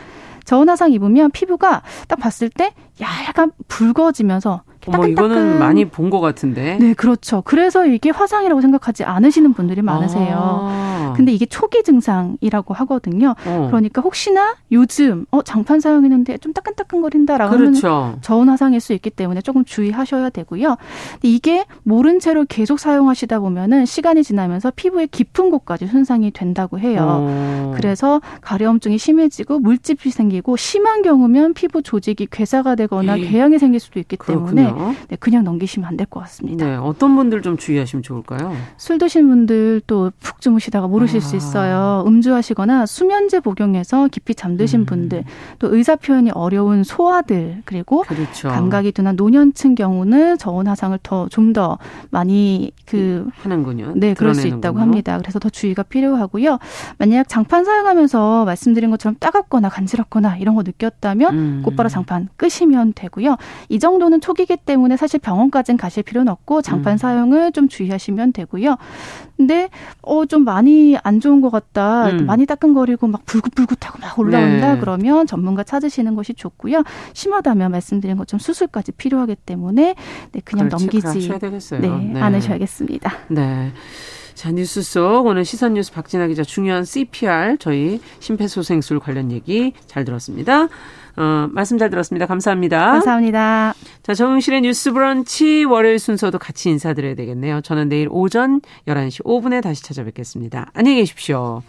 저온 화상 입으면 피부가 딱 봤을 때 약간 붉어지면서 뭐 이거는 많이 본 것 같은데. 네, 그렇죠. 그래서 이게 화상이라고 생각하지 않으시는 분들이 많으세요. 아. 근데 이게 초기 증상이라고 하거든요. 어. 그러니까 혹시나 요즘 어 장판 사용했는데 좀 따끈따끈거린다라고 그렇죠. 하면 저온 화상일 수 있기 때문에 조금 주의하셔야 되고요. 이게 모른 채로 계속 사용하시다 보면은 시간이 지나면서 피부의 깊은 곳까지 손상이 된다고 해요. 어. 그래서 가려움증이 심해지고 물집이 생기고 심한 경우면 피부 조직이 괴사가 되거나 예. 궤양이 생길 수도 있기 때문에 네, 그냥 넘기시면 안 될 것 같습니다. 네, 어떤 분들 좀 주의하시면 좋을까요? 술 드신 분들 또 푹 주무시다가 모르실 아. 수 있어요. 음주하시거나 수면제 복용해서 깊이 잠드신 음. 분들, 또 의사 표현이 어려운 소아들, 그리고 그렇죠. 감각이 둔한 노년층 경우는 저온 화상을 더 좀 더 많이 그 하는군요. 네, 그럴 수 있다고 합니다. 그래서 더 주의가 필요하고요. 만약 장판 사용하면서 말씀드린 것처럼 따갑거나 간지럽거나 이런 거 느꼈다면 음. 곧바로 장판 끄시면 되고요. 이 정도는 초기기 때문에 사실 병원까지는 가실 필요는 없고 장판 음. 사용을 좀 주의하시면 되고요. 근데 어 좀 많이 안 좋은 것 같다. 음. 많이 따끔거리고 막 불긋불긋하고 막 올라온다. 네. 그러면 전문가 찾으시는 것이 좋고요. 심하다면 말씀드린 것처럼 수술까지 필요하기 때문에 네, 그냥 넘기지 네, 네. 않으셔야겠습니다. 네. 자, 뉴스 속 오늘 시선 뉴스 박진아 기자 중요한 CPR 저희 심폐소생술 관련 얘기 잘 들었습니다. 어, 말씀 잘 들었습니다. 감사합니다. 감사합니다. 자, 정용실의 뉴스 브런치 월요일 순서도 같이 인사드려야 되겠네요. 저는 내일 오전 11시 5분에 다시 찾아뵙겠습니다. 안녕히 계십시오.